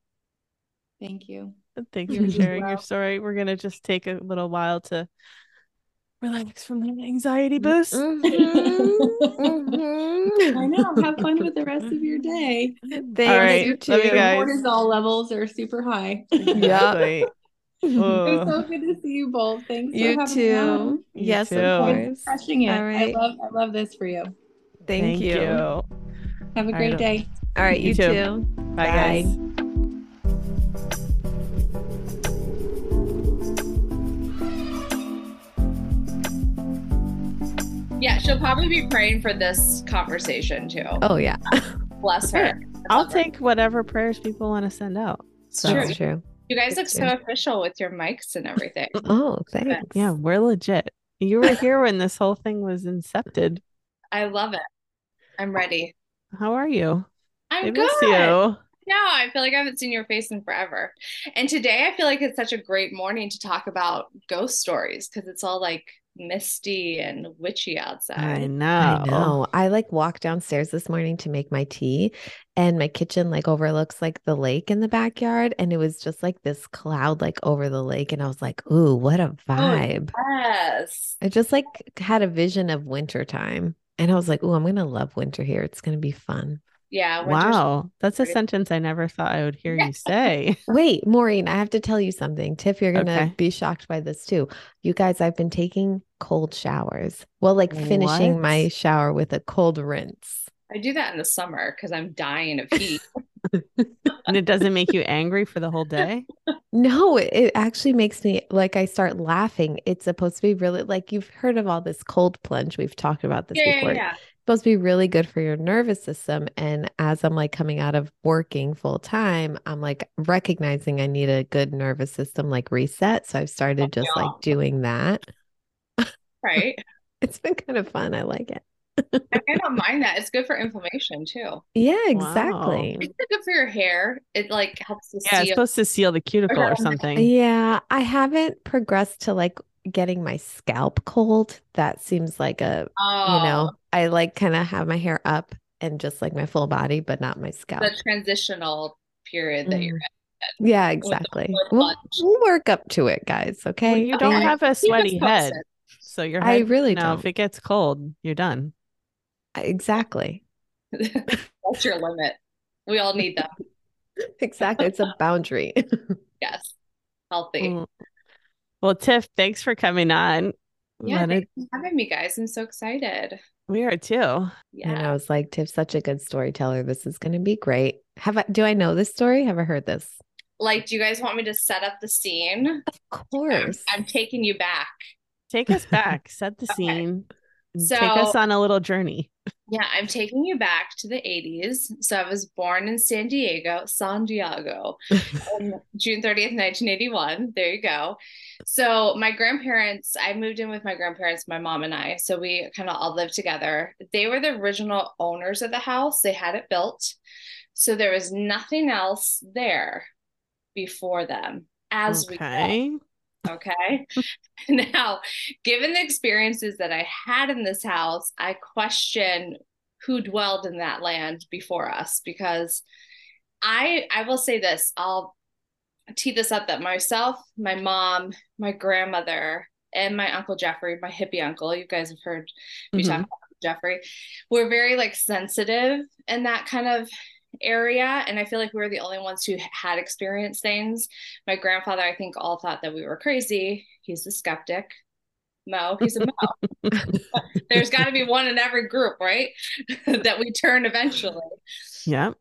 Thank you. Thanks You for as sharing your story. We're gonna just take a little while to relax from the anxiety boost. Mhm, <laughs> I know. Have fun with the rest of your day. mhm. Thanks, right, you love you too. guys. Cortisol levels are super high. Exactly. <laughs> It Oh, was so good to see you both. Thanks for You having me on. too. You Yes, too. of Always course. Crushing it. All right. I love I love this for you. Thank, you. Have a right. great day. All right, You you, too. too. Bye, Bye. guys. Yeah, she'll probably be praying for this conversation too. Oh yeah, Bless her. <laughs> I'll Love her. take whatever prayers people want to send out. So True. that's true. You guys look so official with your mics and everything. <laughs> Oh, thanks. yeah, we're legit. You were <laughs> here when this whole thing was incepted. I love it. I'm ready. How are you? I I'm miss good. you. No, I feel like I haven't seen your face in forever. And today I feel like it's such a great morning to talk about ghost stories because it's all like misty and witchy outside. I know. I know. I like walked downstairs this morning to make my tea, and my kitchen like overlooks like the lake in the backyard, and it was just like this cloud like over the lake, and I was like, "Ooh, what a oh, vibe!" Yes. I just like had a vision of winter time, and I was like, "Ooh, I'm gonna love winter here. It's gonna be fun." Yeah. Wow. That's a great. sentence I never thought I would hear you <laughs> say. <laughs> Wait, Maureen, I have to tell you something. Tiff, you're gonna Okay. be shocked by this too. You guys, I've been taking cold showers. Well, like finishing my shower with a cold rinse. I do that in the summer because I'm dying of heat. <laughs> And it doesn't make you angry for the whole day? No, it, actually makes me like I start laughing. It's supposed to be really like you've heard of all this cold plunge. We've talked about this yeah, before. yeah, yeah. supposed to be really good for your nervous system. And as I'm like coming out of working full time, I'm like recognizing I need a good nervous system like reset. So I've started just like doing that. Right. <laughs> It's been kind of fun. I like it. <laughs> I don't mind that. It's good for inflammation too. Yeah, exactly. It's good for your hair. It like helps to Yeah, it's supposed to seal the cuticle or something. Yeah, I haven't progressed to like getting my scalp cold. That seems like a, oh, you know, I like kind of have my hair up and just like my full body, but not my scalp. the transitional period that you're Mm. in. Yeah, exactly. We'll, we'll work up to it, guys. Okay. Well, you don't Okay. have a Keep us sweaty head. posted. So your I really no, don't. If it gets cold, you're done. Exactly. <laughs> That's your limit. We all need them. <laughs> Exactly. It's a boundary. <laughs> Yes. Healthy. Mm. Well, Tiff, thanks for coming on. Yeah, Let it- thanks for having me, guys. I'm so excited. we are too. And Yeah. I was like, Tiff's such a good storyteller. This is going to be great. Have I, do I know this story? Have I heard this? Like, do you guys want me to set up the scene? Of I'm, course. I'm taking you back. Take us back, set the Okay. scene, and take us on a little journey. Yeah, I'm taking you back to the 80s. So I was born in San Diego, San Diego, <laughs> on June 30th, 1981. There you go. So my grandparents, I moved in with my grandparents, my mom and I. So we kind of all lived together. They were the original owners of the house. They had it built. So there was nothing else there before them as we grew up. Okay. <laughs> Now, given the experiences that I had in this house, I question who dwelled in that land before us because I I will say this, I'll tee this up that myself, my mom, my grandmother, and my uncle Jeffrey, my hippie uncle, you guys have heard me talk Mhm. about Jeffrey, we're very like sensitive in that kind of area and i feel like we were the only ones who had experienced things. My grandfather i think all thought that we were crazy. He's a skeptic. Mo he's a mo. <laughs> <laughs> There's got to be one in every group right? <laughs> That we turn eventually. Yeah.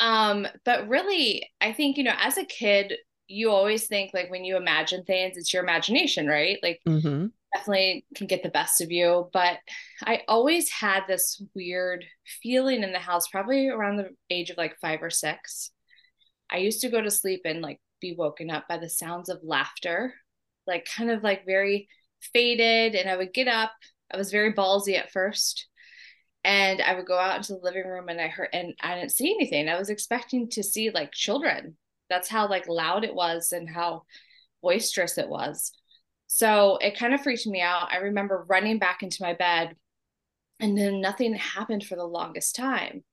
um but really i think you know as a kid you always think like when you imagine things it's your imagination right? Like hmm definitely can get the best of you. But I always had this weird feeling in the house, probably around the age of like five or six. I used to go to sleep and like be woken up by the sounds of laughter, like kind of like very faded. And I would get up. I was very ballsy at first. And I would go out into the living room and I heard, and I didn't see anything. I was expecting to see like children. That's how like loud it was and how boisterous it was. So it kind of freaked me out. I remember running back into my bed and then nothing happened for the longest time.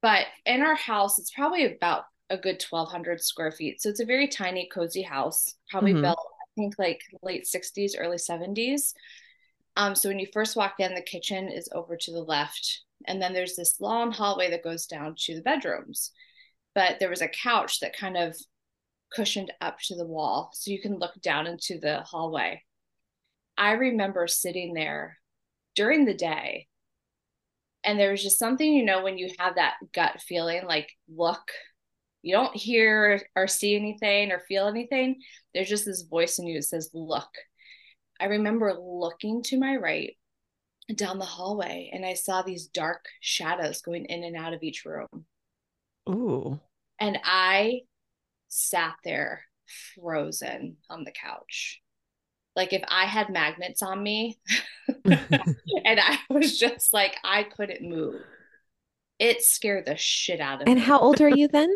But in our house, it's probably about a good 1200 square feet. So it's a very tiny, cozy house, probably mm-hmm. built, I think, like late 60s, early 70s. Um, so when you first walk in, the kitchen is over to the left. And then there's this long hallway that goes down to the bedrooms. But there was a couch that kind of cushioned up to the wall. So you can look down into the hallway. I remember sitting there during the day. And there was just something, you know, when you have that gut feeling like, look, you don't hear or see anything or feel anything. There's just this voice in you that says, look. I remember looking to my right down the hallway and I saw these dark shadows going in and out of each room. Ooh. And I sat there frozen on the couch. Like if I had magnets on me <laughs> and I was just like, I couldn't move. It scared the shit out of and me. And how old are you then?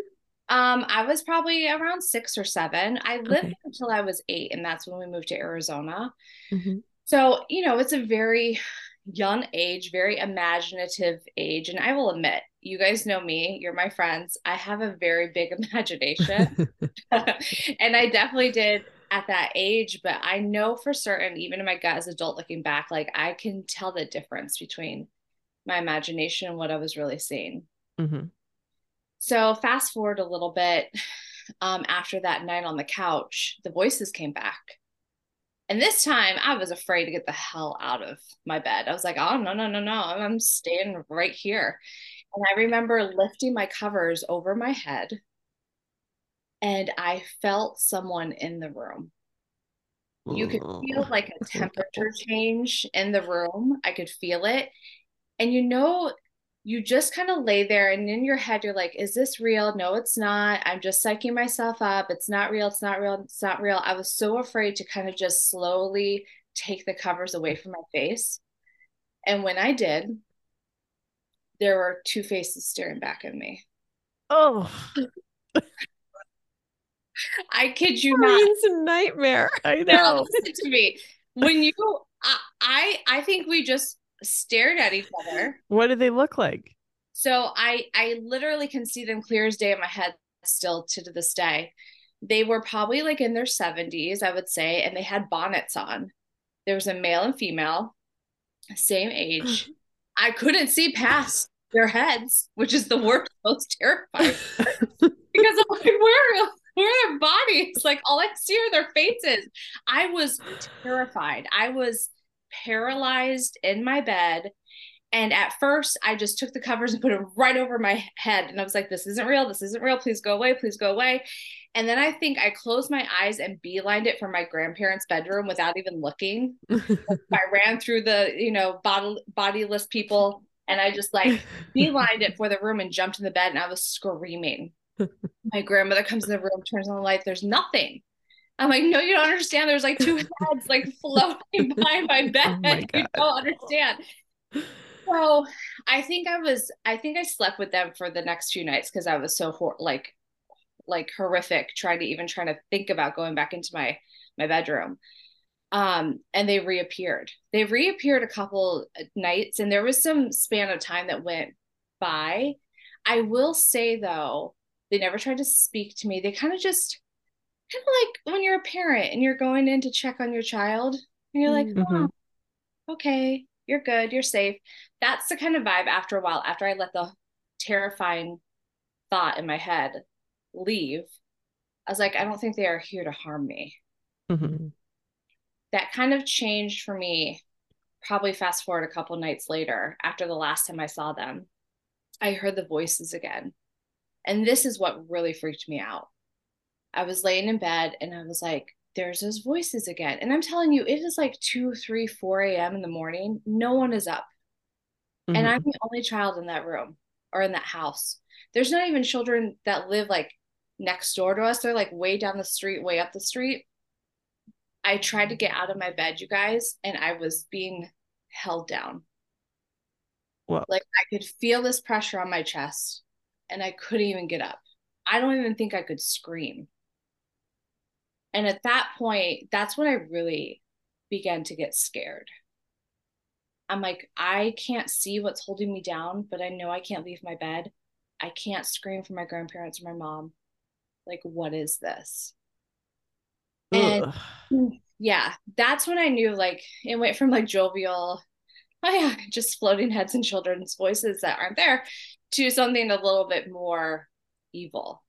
Um, I was probably around six or seven. I lived okay. until I was eight, and that's when we moved to Arizona. Mm-hmm. So, you know, it's a very young age, very imaginative age. And I will admit, you guys know me, you're my friends. I have a very big <laughs> imagination. <laughs> <laughs> and I definitely did at that age, but I know for certain, even in my gut as adult looking back, like I can tell the difference between my imagination and what I was really seeing. Mm-hmm. So fast forward a little bit <sighs> um, after that night on the couch, the voices came back. And this time I was afraid to get the hell out of my bed. I was like, oh, no, no, no, no. I'm staying right here. And I remember lifting my covers over my head and I felt someone in the room. You could oh. feel like a <laughs> temperature change in the room. I could feel it. And you know, you just kind of lay there and in your head you're like is this real? No it's not. I'm just psyching myself up. It's not real. It's not real. It's not real. I was so afraid to kind of just slowly take the covers away from my face. And when i did there were two faces staring back at me. Oh. <laughs> I kid you not. It's a nightmare. I know. now, listen to me. When you I, I i think we just stared at each other. What did they look like? So I I literally can see them clear as day in my head still to this day. They were probably like in their 70s, I would say, and they had bonnets on. There was a male and female, same age. <gasps> I couldn't see past their heads, which is the worst, <laughs> most terrifying. because I'm like, where, where are their bodies? Like all I see are their faces. I was terrified. I was paralyzed in my bed. And at first, I just took the covers and put them right over my head. And I was like, this isn't real. This isn't real. Please go away. Please go away. And then I think I closed my eyes and beelined it for my grandparents' bedroom without even looking. <laughs> I ran through the, you know, body, bodiless people and I just like beelined it for the room and jumped in the bed and I was screaming. <laughs> my grandmother comes in the room, turns on the light. There's nothing. I'm like, no, you don't understand. There's like two <laughs> heads like floating <laughs> by my bed. <laughs> Oh my you don't understand. So I think I was, I think I slept with them for the next few nights because I was so hor- like, like horrific trying to even trying to think about going back into my my bedroom. Um, and they reappeared. They reappeared a couple nights, and there was some span of time that went by. I will say though, they never tried to speak to me. They kind of just kind of like when you're a parent and you're going in to check on your child and you're like mm-hmm. oh, okay you're good you're safe that's the kind of vibe after a while after i let the terrifying thought in my head leave i was like i don't think they are here to harm me mm-hmm. that kind of changed for me probably fast forward a couple nights later after the last time i saw them i heard the voices again and this is what really freaked me out I was laying in bed and I was like, there's those voices again. And I'm telling you, it is like 2, 3, 4 a.m. in the morning. No one is up. Mm-hmm. And I'm the only child in that room or in that house. There's not even children that live like next door to us. They're like way down the street, way up the street. I tried to get out of my bed, you guys, and I was being held down. Whoa. Like I could feel this pressure on my chest and I couldn't even get up. I don't even think I could scream. And at that point, that's when I really began to get scared. I'm like, I can't see what's holding me down, but I know I can't leave my bed. I can't scream for my grandparents or my mom. Like, what is this? And yeah, that's when I knew like it went from like jovial, <laughs> oh yeah, just floating heads and children's voices that aren't there to something a little bit more evil.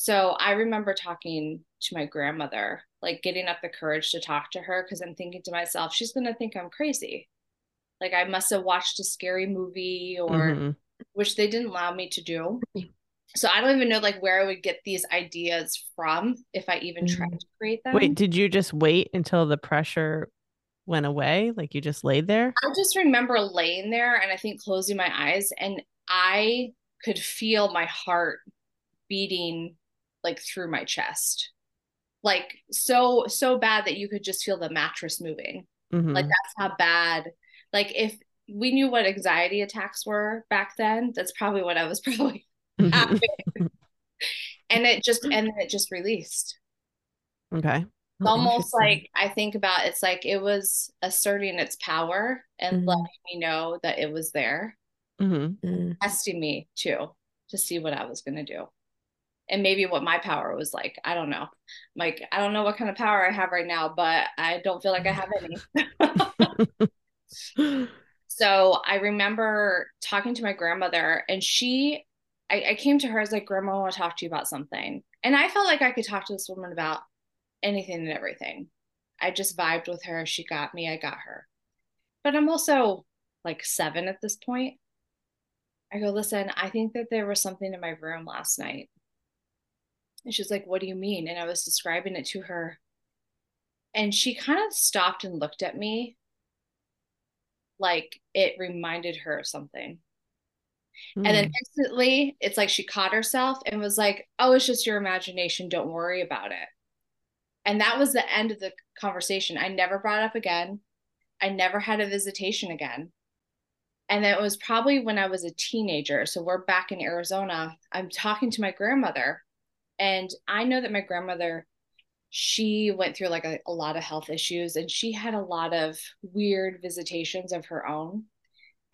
So I remember talking to my grandmother, like getting up the courage to talk to her because I'm thinking to myself, she's going to think I'm crazy. Like I must have watched a scary movie or Mhm. which they didn't allow me to do. So I don't even know like where I would get these ideas from if I even tried Mhm. to create them. Wait, did you just wait until the pressure went away? Like you just laid there? I just remember laying there and I think closing my eyes and I could feel my heart beating like through my chest. Like so so bad that you could just feel the mattress moving. Mhm. Like that's how bad. Like if we knew what anxiety attacks were back then, that's probably what I was <laughs> probably having. <laughs> and it just and then it just released. okay. It's almost like I think about it's like it was asserting its power and Mhm. letting me know that it was there, hmm Mm. testing me too to see what I was going to do. And maybe what my power was like. I don't know. Like, I don't know what kind of power I have right now, but I don't feel like I have any. <laughs> So I remember talking to my grandmother, and she, I, I came to her, I was like, Grandma, I want to talk to you about something. And I felt like I could talk to this woman about anything and everything. I just vibed with her. She got me, I got her. But I'm also like seven at this point. I go, listen, I think that there was something in my room last night. And she's like, what do you mean? And I was describing it to her. And she kind of stopped and looked at me like it reminded her of something. And then Mm. instantly, it's like she caught herself and was like, Oh, it's just your imagination. Don't worry about it. And that was the end of the conversation. I never brought it up again. I never had a visitation again. And that was probably when I was a teenager. So we're back in Arizona. I'm talking to my grandmother. And I know that my grandmother, she went through like a, a lot of health issues and she had a lot of weird visitations of her own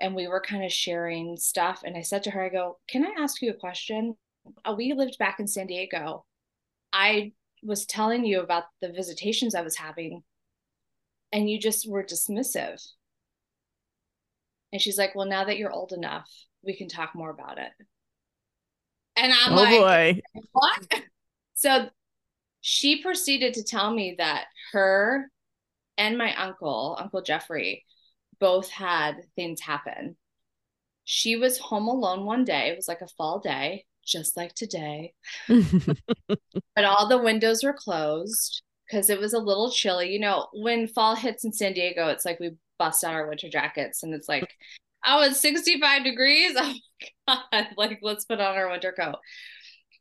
and we were kind of sharing stuff. And I said to her, I go, Can I ask you a question? Uh, we lived back in San Diego. I was telling you about the visitations I was having, and you just were dismissive. And she's like, Well, now that you're old enough, we can talk more about it. And I'm oh like, boy. What? <laughs> So she proceeded to tell me that her and my uncle, Uncle Jeffrey, both had things happen. She was home alone one day. It was like a fall day, just like today. <laughs> But all the windows were closed because it was a little chilly. You know, when fall hits in San Diego, it's like we bust out our winter jackets and it's like, oh, it's 65 degrees. <laughs> Oh my God. Like, let's put on our winter coat.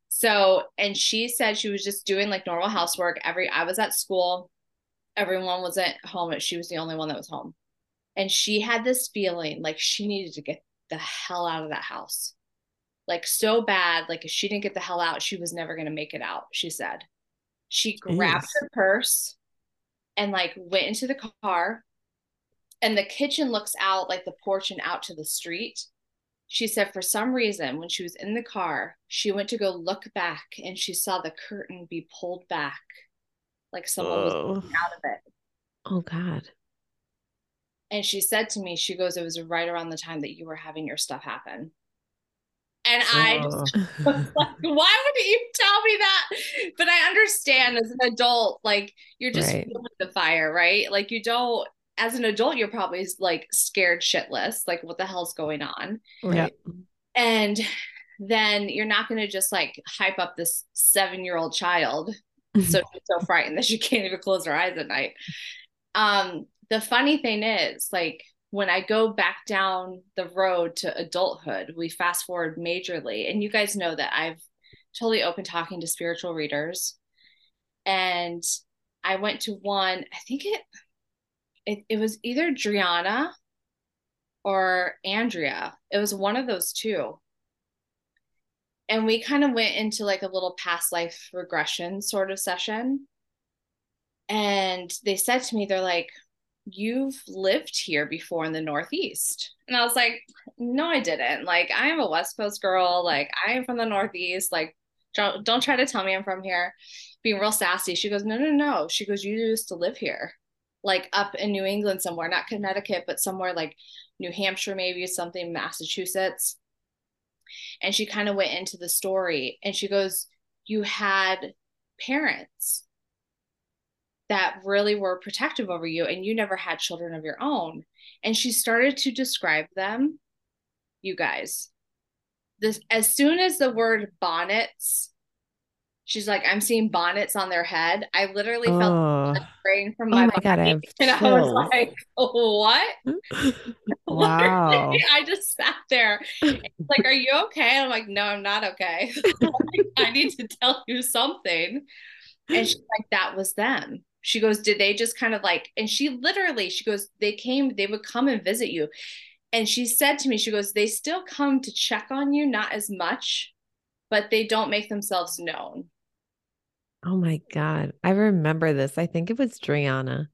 So, and she said she was just doing like normal housework. Every, I was at school, everyone was at home, but she was the only one that was home. And she had this feeling like she needed to get the hell out of that house. Like so bad, like if she didn't get the hell out, she was never going to make it out, she said. She grabbed Jeez. her purse and like went into the car. And the kitchen looks out like the porch and out to the street. She said for some reason, when she was in the car, she went to go look back and she saw the curtain be pulled back like someone was Oh. out of it. oh God. And she said to me, she goes, it was right around the time that you were having your stuff happen. And I oh. just Oh. <laughs> was like, why would you tell me that? But I understand as an adult, like you're just Right. feeling the fire, right? Like you don't, as an adult, you're probably like scared shitless, like what the hell's going on? right. And then you're not going to just like hype up this seven year old child <laughs> so she's so frightened that she can't even close her eyes at night. Um, the funny thing is, like when I go back down the road to adulthood, we fast forward majorly, and you guys know that I've totally open talking to spiritual readers, and I went to one. I think it it, it was either Driana or Andrea. It was one of those two. And we kind of went into like a little past life regression sort of session. And they said to me, they're like, You've lived here before in the Northeast. And I was like, No, I didn't. Like, I am a West Coast girl. Like, I am from the Northeast. Like, don't, don't try to tell me I'm from here. Being real sassy. She goes, No, no, no. She goes, You used to live here like up in New England somewhere, not Connecticut, but somewhere like New Hampshire, maybe something, Massachusetts. And she kind of went into the story and she goes, You had parents that really were protective over you, and you never had children of your own. And she started to describe them, you guys. This as soon as the word bonnets She's like, I'm seeing bonnets on their head. I literally felt oh. spraying from my, oh my God, I <laughs> and chills. I was like, what? <laughs> <laughs> wow. I just sat there. It's like, are you okay? I'm like, no, I'm not okay. I need to tell you something. And she's like, that was them. She goes, did they just kind of like, and she literally, she goes, they came, they would come and visit you. And she said to me, she goes, they still come to check on you, not as much, but they don't make themselves known. Oh my God. I remember this. I think it was Driana.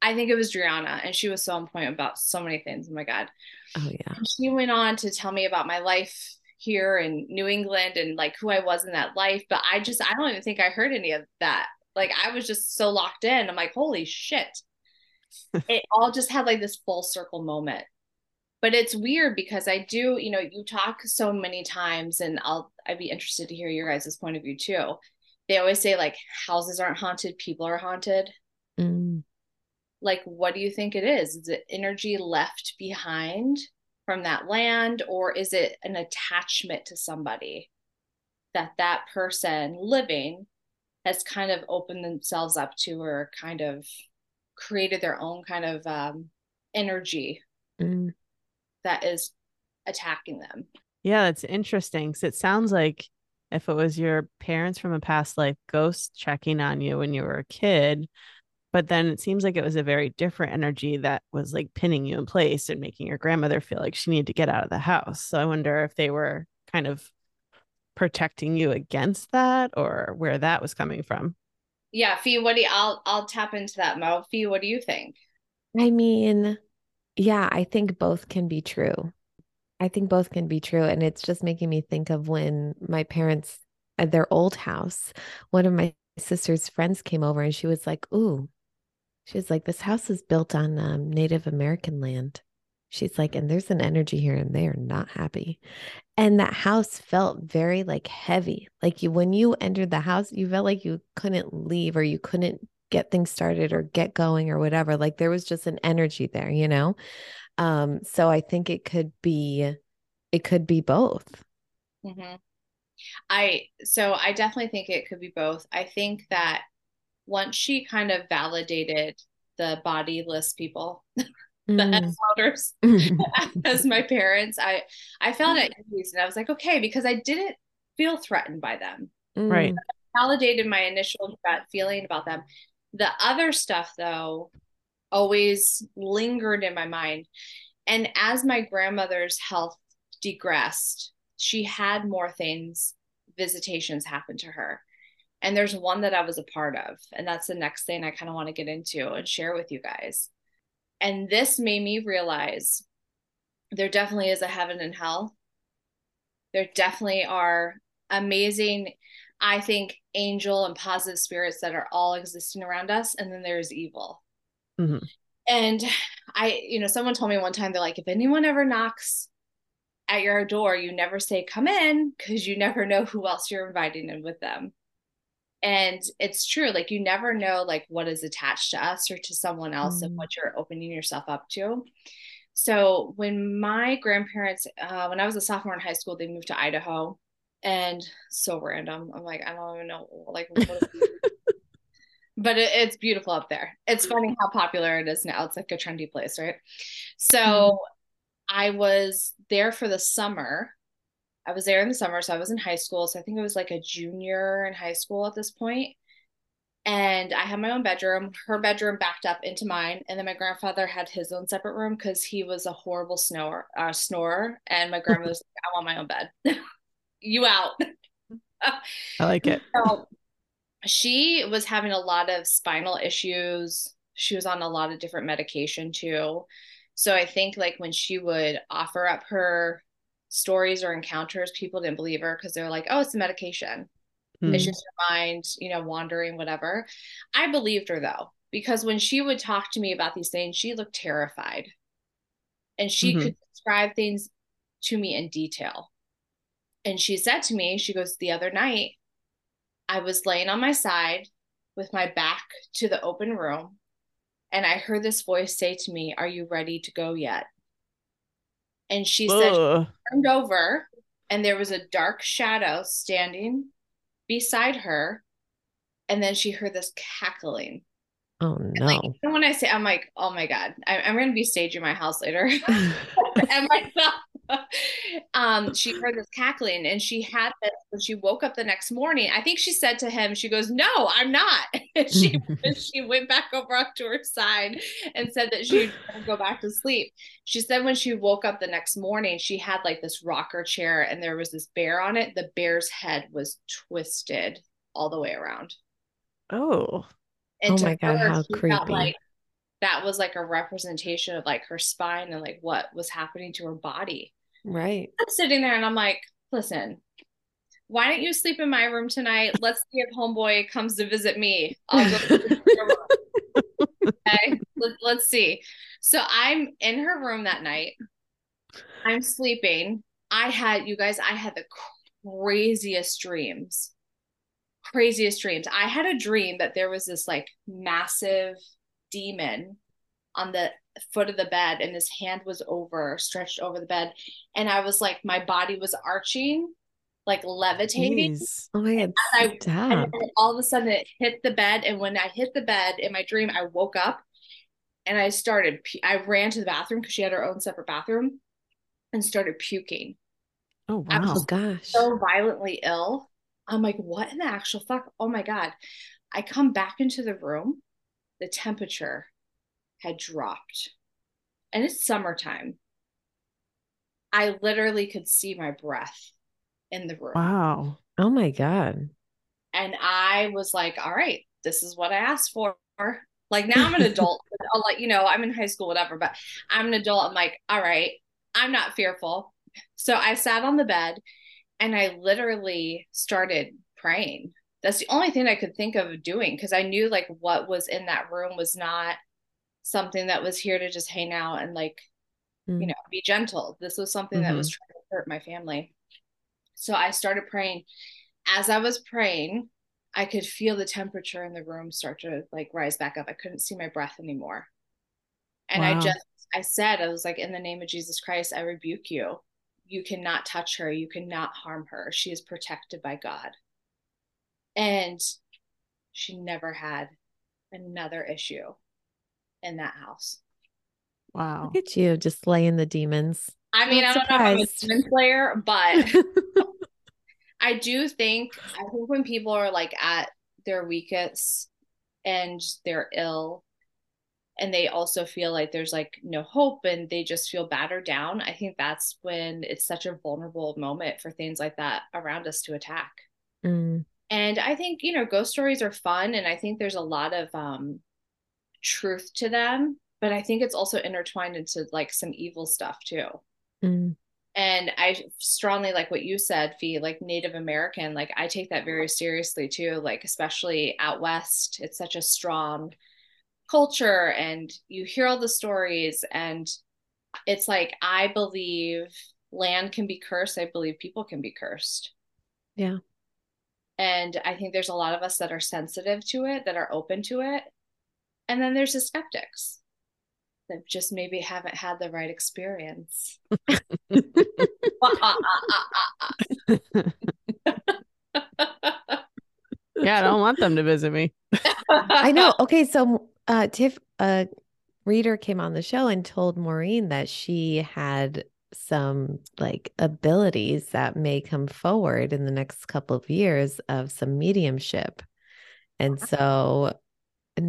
I think it was Driana, and she was so on point about so many things. Oh my God. Oh, yeah. And she went on to tell me about my life here in New England and like who I was in that life. But I just, I don't even think I heard any of that. Like I was just so locked in. I'm like, holy shit. <laughs> it all just had like this full circle moment. But it's weird because I do, you know, you talk so many times, and I'll, I'd be interested to hear your guys' point of view too they always say like houses aren't haunted, people are haunted. Mm. Like, what do you think it is? Is it energy left behind from that land, or is it an attachment to somebody that that person living has kind of opened themselves up to, or kind of created their own kind of um, energy mm. that is attacking them? Yeah, that's interesting. Because it sounds like if it was your parents from a past life ghost checking on you when you were a kid but then it seems like it was a very different energy that was like pinning you in place and making your grandmother feel like she needed to get out of the house. So i wonder if they were kind of protecting you against that or where that was coming from. Yeah fee what do you i'll i'll tap into that mo. Fee what do you think? I mean yeah i think both can be true I think both can be true. And it's just making me think of when my parents, at their old house, one of my sister's friends came over and she was like, Ooh, she was like, This house is built on um, Native American land. She's like, and there's an energy here and they are not happy. And that house felt very like heavy. Like you, when you entered the house, you felt like you couldn't leave or you couldn't get things started or get going or whatever. Like there was just an energy there, you know? Um, so I think it could be it could be both. Mm-hmm. I so I definitely think it could be both. I think that once she kind of validated the bodiless people, <laughs> the mm. elders <laughs> <laughs> as my parents, I I felt at ease and I was like, okay, because I didn't feel threatened by them. Right. I validated my initial gut feeling about them. The other stuff though always lingered in my mind. And as my grandmother's health degressed, she had more things, visitations happen to her. And there's one that I was a part of. And that's the next thing I kind of want to get into and share with you guys. And this made me realize there definitely is a heaven and hell. There definitely are amazing, I think, angel and positive spirits that are all existing around us. And then there's evil. Mm-hmm. And I, you know, someone told me one time, they're like, if anyone ever knocks at your door, you never say, come in, because you never know who else you're inviting in with them. And it's true, like, you never know, like, what is attached to us or to someone else mm. and what you're opening yourself up to. So, when my grandparents, uh, when I was a sophomore in high school, they moved to Idaho and so random. I'm like, I don't even know, like, <laughs> but it, it's beautiful up there. It's funny how popular it is now. It's like a trendy place, right? So mm-hmm. I was there for the summer. I was there in the summer, so I was in high school. So I think it was like a junior in high school at this point. and I had my own bedroom. Her bedroom backed up into mine, and then my grandfather had his own separate room because he was a horrible snorer. Uh, snorer, and my grandmother was like, "I want my own bed. <laughs> you out." I like it. <laughs> So she was having a lot of spinal issues. She was on a lot of different medication too. So I think like when she would offer up her stories or encounters, people didn't believe her because they're like, "Oh, it's a medication." Mm. It's just your mind, you know, wandering, whatever. I believed her though, because when she would talk to me about these things, she looked terrified. And she Mhm. could describe things to me in detail. And she said to me, she goes, The other night, I was laying on my side with my back to the open room. And I heard this voice say to me, Are you ready to go yet? And she said, Ugh. turned over and there was a dark shadow standing beside her and then she heard this cackling Oh and no. like even when i say i'm like oh my god I, i'm gonna be staging my house later <laughs> <laughs> and myself <laughs> um she heard this cackling and she had this when she woke up the next morning. I think she said to him she goes no i'm not. <laughs> She <laughs> she went back over up to her side and said that she would go back to sleep. She said when she woke up the next morning she had like this rocker chair and there was this bear on it. The bear's head was twisted all the way around. Oh. and Oh my God, her, how creepy. like that was like a representation of like her spine and like what was happening to her body right. I'm sitting there and I'm like, listen, why don't you sleep in my room tonight? Let's see if homeboy comes to visit me. I'll go sleep in your room. Okay. Let, let's see. So I'm in her room that night. I'm sleeping. I had, you guys, I had the craziest dreams. Craziest dreams. I had a dream that there was this like massive demon on the foot of the bed and his hand was over stretched over the bed and i was like my body was arching like levitating Jeez. Oh my god. I- and then all of a sudden it hit the bed and when i hit the bed in my dream i woke up and i started i ran to the bathroom because she had her own separate bathroom and started puking Oh I wow. Oh gosh. so violently ill i'm like what in the actual fuck oh my god i come back into the room the temperature had dropped and it's summertime i literally could see my breath in the room Wow. Oh my god. and I was like, all right, this is what I asked for. Like now I'm an <laughs> adult. I'll like, you know, I'm in high school, whatever, but I'm an adult. I'm like, all right, I'm not fearful. So I sat on the bed and I literally started praying. That's the only thing I could think of doing because I knew like what was in that room was not something that was here to just hang out and like, Mm. you know, be gentle. This was something that was trying to hurt my family. So I started praying. As I was praying, I could feel the temperature in the room start to like rise back up. I couldn't see my breath anymore. And I just, I said, I was like, in the name of Jesus Christ, I rebuke you. You cannot touch her. You cannot harm her. She is protected by God. And she never had another issue in that house. Wow. Look at you just slaying the demons. I mean, I Not don't know if I'm a demon slayer, but <laughs> I do think I think when people are like at their weakest and they're ill and they also feel like there's like no hope and they just feel battered down, I think that's when it's such a vulnerable moment for things like that around us to attack. Mm. And I think, you know, ghost stories are fun and I think there's a lot of um truth to them, but I think it's also intertwined into like some evil stuff too Mm. and i strongly like what you said fee like native american like i take that very seriously too like especially out west it's such a strong culture and you hear all the stories and it's like i believe land can be cursed i believe people can be cursed Yeah. and i think there's a lot of us that are sensitive to it that are open to it and then there's the skeptics that just maybe haven't had the right experience <laughs> Yeah, I don't want them to visit me. I know. Okay, so uh Tiff a reader came on the show and told Maureen that she had some like abilities that may come forward in the next couple of years of some mediumship. And so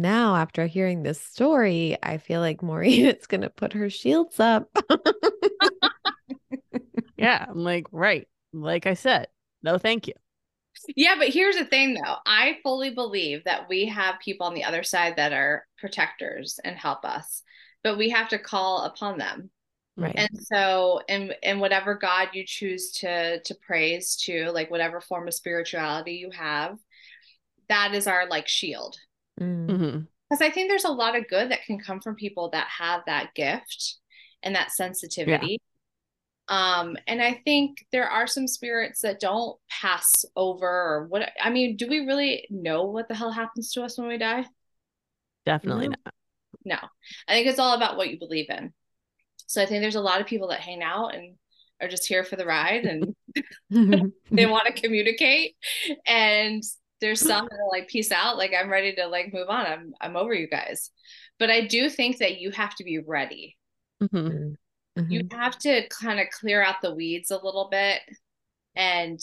now after hearing this story, I feel like Maureen <laughs> is going to put her shields up. <laughs> Yeah, I'm like, right. Like I said, no, thank you. Yeah, but here's the thing though. I fully believe that we have people on the other side that are protectors and help us, but we have to call upon them. right. And so in in whatever God you choose to to praise to, like whatever form of spirituality you have, that is our like shield. Mm. hmm Because I think there's a lot of good that can come from people that have that gift and that sensitivity. Yeah. Um, and I think there are some spirits that don't pass over or what I mean, do we really know what the hell happens to us when we die? Definitely No. not. No. I think it's all about what you believe in. So I think there's a lot of people that hang out and are just here for the ride and <laughs> <laughs> they want to communicate. And there's some that are like, peace out. Like I'm ready to like move on. I'm I'm over you guys. But I do think that you have to be ready. hmm Mhm. You have to kind of clear out the weeds a little bit and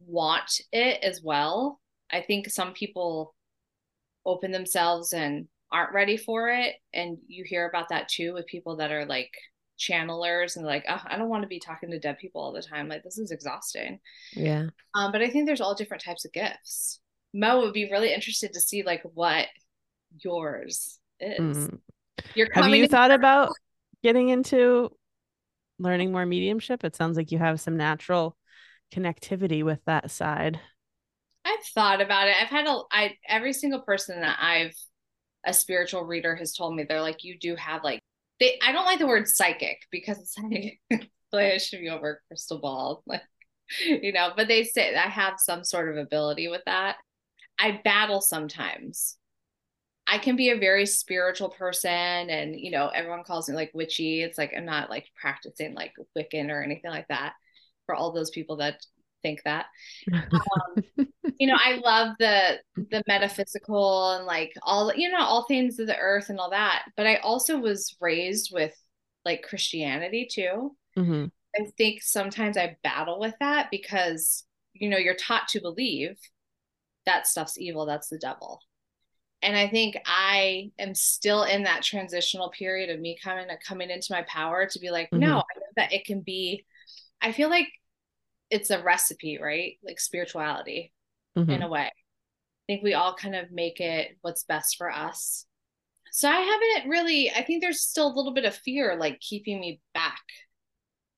want it as well. I think some people open themselves and aren't ready for it. And you hear about that too with people that are like channelers and like, oh, I don't want to be talking to dead people all the time. Like, this is exhausting. yeah. Um, but I think there's all different types of gifts. Mo would be really interested to see like what yours is. Mhm. You're Have you thought about <laughs> getting into learning more mediumship? It sounds like you have some natural connectivity with that side. I've thought about it. I've had a I every single person that I've a spiritual reader has told me they're like you do have like they I don't like the word psychic because it's like <laughs> like it should be over crystal ball <laughs> like you know but they say I have some sort of ability with that. I battle sometimes. I can be a very spiritual person and you know everyone calls me like witchy. It's like I'm not like practicing like Wiccan or anything like that for all those people that think that <laughs> um, you know i love the the metaphysical and like all you know all things of the earth and all that but i also was raised with like christianity too. Hmm i think sometimes i battle with that because you know you're taught to believe that stuff's evil that's the devil. And i think i am still in that transitional period of me coming coming into my power to be like Mhm. no i know that it can be i feel like it's a recipe right? Like spirituality hmm in a way. I think we all kind of make it what's best for us. So I haven't really, I think there's still a little bit of fear like keeping me back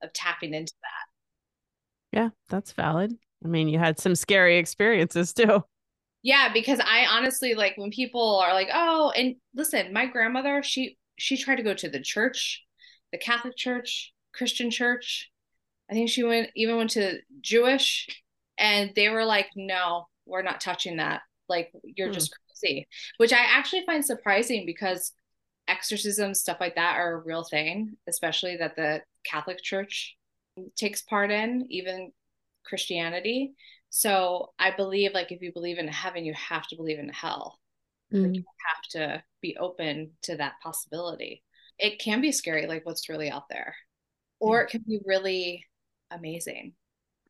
of tapping into that. Yeah, that's valid. I mean, you had some scary experiences too. Yeah, because I honestly like when people are like, "Oh, and listen, my grandmother, she she tried to go to the church, the Catholic church, Christian church. I think she went even went to Jewish and they were like, "No, we're not touching that. Like you're Hmm. just crazy." Which I actually find surprising because exorcism stuff like that are a real thing, especially that the Catholic church takes part in, even Christianity. So I believe like if you believe in heaven, you have to believe in hell. Mm. have to be open to that possibility. It can be scary, like what's really out there, or it can be really amazing.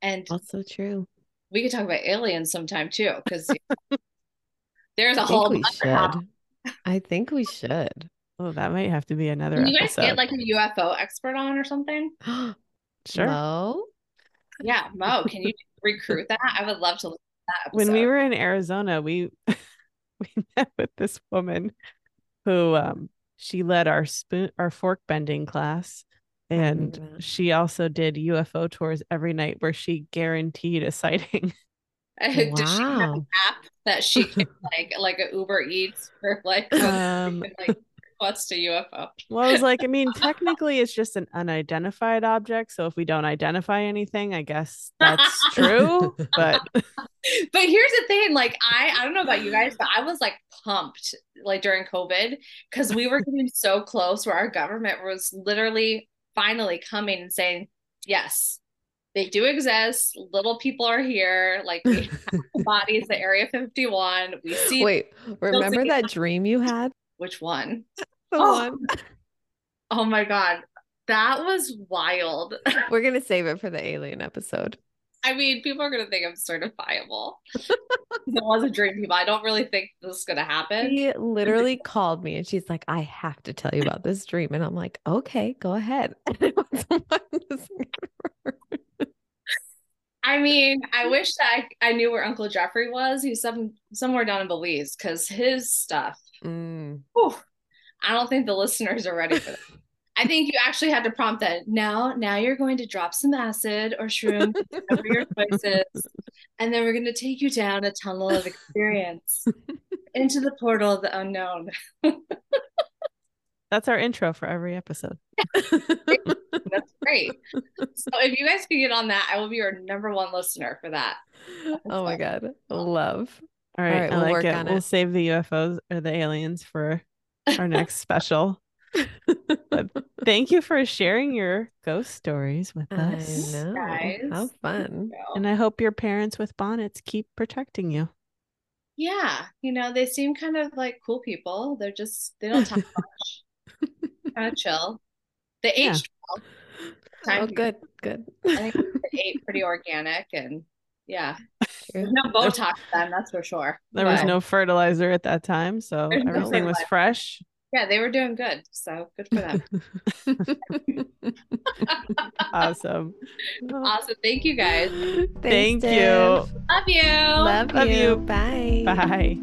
And Also true. We could talk about aliens sometime too, because <laughs> there's a I whole we bunch should. of I think we should. Oh, that might have to be another Can you guys episode. get like a UFO expert on or something? <gasps> sure. Mo? Yeah, Mo, can you recruit that? I would love to listen to that when we were in Arizona, we <laughs> we met with this woman who um she led our spoon our fork bending class and she also did UFO tours every night where she guaranteed a sighting. <laughs> Does she have an app that she can like like a Uber Eats for like <laughs> Um, like what's to UFO? Well, I was like, I mean, <laughs> technically it's just an unidentified object, so if we don't identify anything, I guess that's true, but But here's the thing, like I I don't know about you guys, but I was like pumped like during COVID because we were getting so close where our government was literally finally coming and saying, yes, they do exist. Little people are here. Like we have <laughs> bodies, the Area 51. We see Wait, remember that dream you had? which one. The Oh. one. Oh my God. That was wild. <laughs> We're gonna save it for the alien episode. I mean, people are gonna think I'm certifiable. it was a dream, people. I don't really think this is gonna happen. She literally called me and she's like, I have to tell you about this dream. And I'm like, okay, go ahead. <laughs> <laughs> I mean, I wish that I, I knew where Uncle Jeffrey was. He's some somewhere down in Belize because his stuff. Mm. whew, I don't think the listeners are ready for that. I think you actually had to prompt that. Now, now you're going to drop some acid or shroom, whatever your choices, and then we're going to take you down a tunnel of experience <laughs> into the portal of the unknown. That's our intro for every episode. <laughs> That's great. So if you guys can get on that, I will be your number one listener for that. oh my God. Love. All right, right, I we'll like work it. on We'll it. save the UFOs or the aliens for our next <laughs> special. But thank you for sharing your ghost stories with I us. know. How fun. And I hope your parents with bonnets keep protecting you. Yeah, you know, they seem kind of like cool people. They're just they don't talk <laughs> much. kind of chill. They Yeah. aged <laughs> well. Oh, time Oh, to- good. Good. I think <laughs> they ate pretty organic and yeah. There's no Botox then, that's for sure. There was no fertilizer at that time, so There's no everything was fresh. Yeah, they were doing good. So good for them. <laughs> Awesome. awesome. Thank you guys. Thank Thanks, you. Div. Love you. Love, Love you. you. Bye. Bye.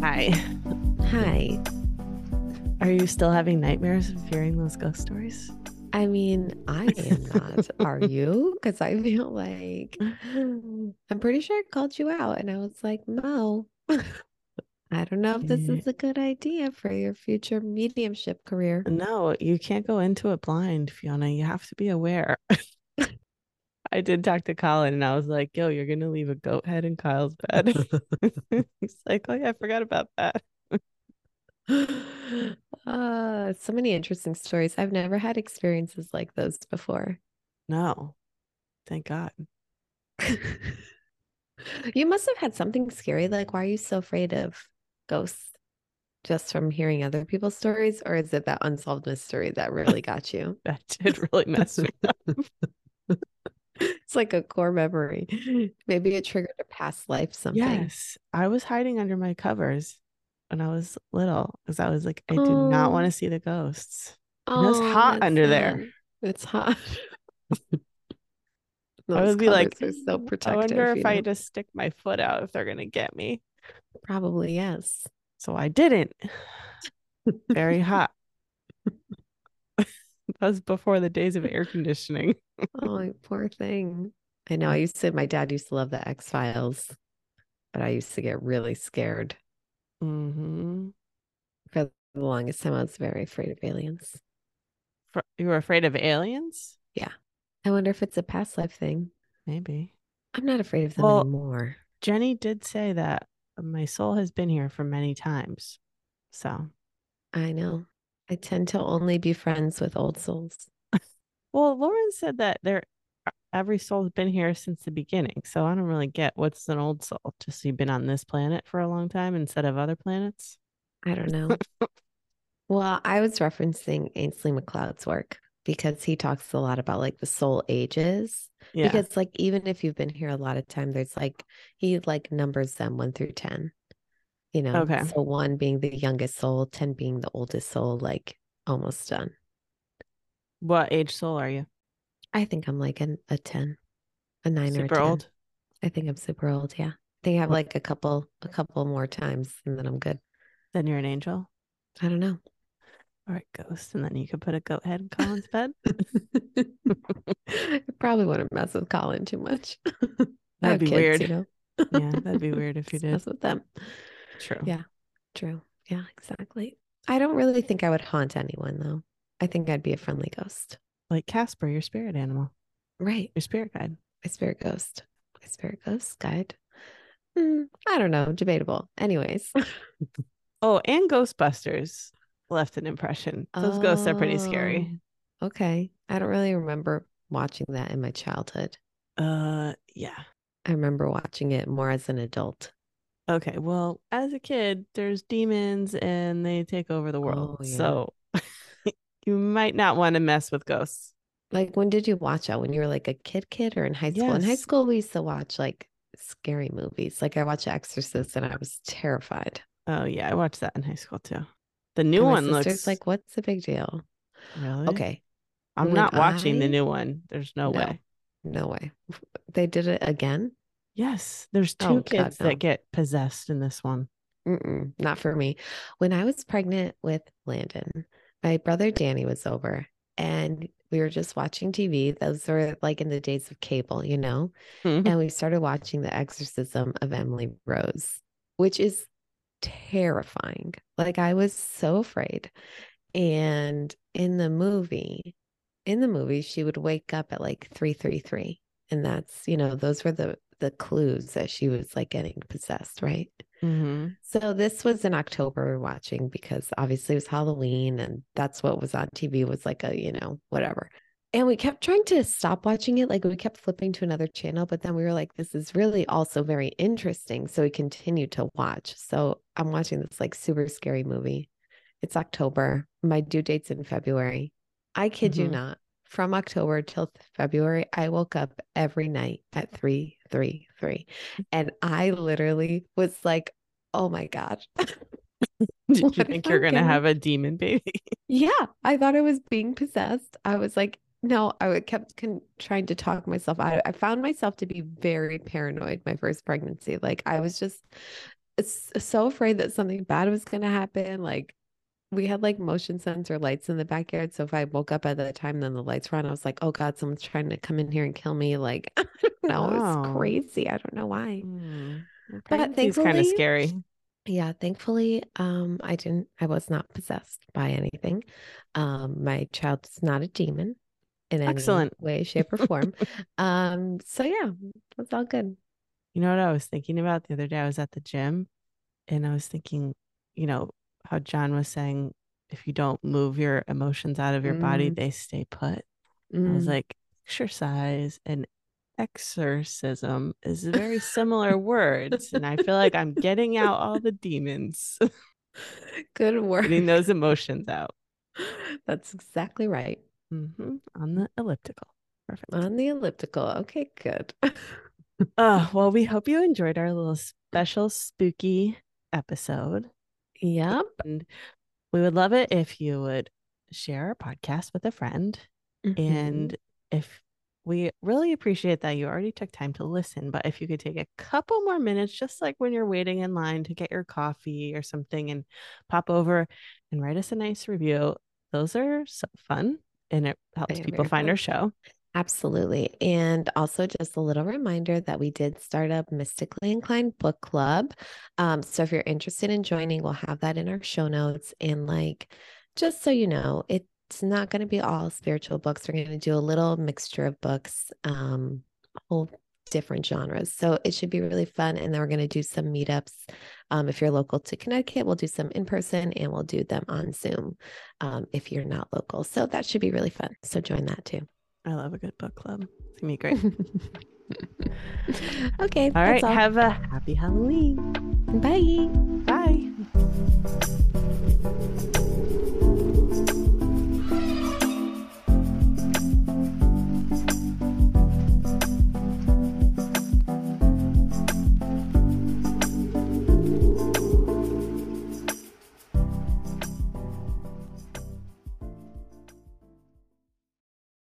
Hi. Hi. Are you still having nightmares of hearing those ghost stories? I mean, I am not. Are you? Because I feel like <laughs> I'm pretty sure I called you out and I was like, Mo, <laughs> I don't know if this is a good idea for your future mediumship career. No, you can't go into it blind, Fiona. You have to be aware. <laughs> I did talk to Colin and I was like, yo, you're going to leave a goat head in Kyle's bed. He's like, oh, yeah, I forgot about that. <gasps> uh, so many interesting stories. I've never had experiences like those before. No, thank God. <laughs> you must have had something scary. Like, why are you so afraid of ghosts? Just from hearing other people's stories, or is it that unsolved mystery that really <laughs> got you? That did really mess me up. <laughs> It's like a core memory. Maybe it triggered a past life something. Yes, I was hiding under my covers when I was little because I was like, I do not want Oh. to see the ghosts. Oh, And it's hot under there. It's <laughs> hot. I would be like, covers are so mm, I wonder if you I just stick my foot out if they're gonna get me. Probably yes. So I didn't. Very hot. <laughs> that was before the days of air conditioning. Oh, my poor thing. I know. I used to. My dad used to love the X Files, but I used to get really scared. Hmm For the longest time, I was very afraid of aliens. You were afraid of aliens? Yeah. I wonder if it's a past life thing. Maybe. I'm not afraid of them Well, anymore. Jenny did say that my soul has been here for many times. So, I know. I tend to only be friends with old souls. <laughs> well, Lauren said that there every soul's been here since the beginning. So I don't really get what's an old soul. Just you've been on this planet for a long time instead of other planets. I don't know. <laughs> well, I was referencing Ainslie MacLeod's work because he talks a lot about like the soul ages. Yeah. Because like even if you've been here a lot of time, there's like he like numbers them one through ten. You know, Okay. so one being the youngest soul, ten being the oldest soul, like almost done. what age soul are you? I think I'm like an, a ten, a nine or a Super 10. old? I think I'm super old. Yeah, I have like a couple, a couple more times, and then I'm good. Then you're an angel. I don't know. All right, ghost. And then you could put a goat head in Colin's bed. <laughs> I probably wouldn't mess with Colin too much. <laughs> That'd be kids, weird. You know? Yeah, that'd be weird if <laughs> you did. Mess with them. True. Yeah. True. Yeah, exactly. I don't really think I would haunt anyone though. I think I'd be a friendly ghost. Like Casper, your spirit animal, Right. your spirit guide. My spirit ghost. My spirit ghost guide. Hmm, I don't know. Debatable. Anyways. <laughs> <laughs> Oh, and Ghostbusters left an impression. Those ghosts are pretty scary. Oh, Okay. I don't really remember watching that in my childhood. Uh, yeah. I remember watching it more as an adult. Okay. Well, as a kid, there's demons and they take over the world. Oh, yeah. So you might not want to mess with ghosts. Like when did you watch that? When you were like a kid kid or in high school? In high school we used to watch like scary movies. Like I watched Exorcist and I was terrified. Oh yeah, I watched that in high school too. The new one looks like, what's the big deal? really Okay. I'm when not watching the new one. There's no, No. way. No way. They did it again? Yes, there's two Oh, God, kids no. that get possessed in this one. Mm-mm, not for me. When I was pregnant with Landon, my brother Danny was over and we were just watching TV. Those were like in the days of cable, you know? Mhm. And we started watching The Exorcism of Emily Rose, which is terrifying. Like I was so afraid. And in the movie, in the movie, she would wake up at like 333. And that's, you know, those were the the clues that she was like getting possessed, right? Mhm. So this was in October watching because obviously it was Halloween and that's what was on TV was like a, you know, whatever. And we kept trying to stop watching it. Like we kept flipping to another channel, but then we were like, this is really also very interesting. So we continued to watch. So I'm watching this like super scary movie. It's October. My due date's in February. I kid you Mhm. not. From October till February, I woke up every night at 3 3 3. Mm. And I literally was like, oh my God. <laughs> Did you What think you're gonna have a demon baby? <laughs> Yeah, I thought I was being possessed. I was like, no, I kept con- trying to talk myself out. I found myself to be very paranoid my first pregnancy. Like I was just so afraid that something bad was going to happen. Like we had like motion sensor lights in the backyard. So if I woke up at the time, then the lights were on, I was like, oh God, someone's trying to come in here and kill me. Like, <laughs> I don't know. It was crazy. I don't know why. Hmm. But Pregnancy's kind of scary. Yeah, thankfully, um, I didn't, I was not possessed by anything. Um, my child is not a demon in any Excellent. way, shape, or form. <laughs> Um, so yeah, it's all good. You know what I was thinking about the other day? I was at the gym and I was thinking, you know, how John was saying, if you don't move your emotions out of your body, Mm. they stay put. I was Mm, like, exercise and exorcism is very similar words. And I feel like I'm getting out all the demons, <laughs> good work. <laughs> getting those emotions out That's exactly right. hmm on the elliptical. Perfect. On the elliptical. Okay, good. Oh, <laughs> well, we hope you enjoyed our little special spooky episode. Yep. And we would love it if you would share our podcast with a friend. Mhm. And if we really appreciate that you already took time to listen, but if you could take a couple more minutes, just like when you're waiting in line to get your coffee or something, and pop over and write us a nice review, those are so fun and it helps people find fun. our show. Absolutely. And also, just a little reminder that we did start up Mystically Inclined Book Club. Um, so, if you're interested in joining, we'll have that in our show notes. And, like, just so you know, it's not going to be all spiritual books. We're going to do a little mixture of books, um, whole different genres. So, it should be really fun. And then we're going to do some meetups. Um, if you're local to Connecticut, we'll do some in person and we'll do them on Zoom um, if you're not local. So, that should be really fun. So, join that too. I love a good book club. It's gonna be great. <laughs> okay. All right. All. Have a happy Halloween. Bye. Bye.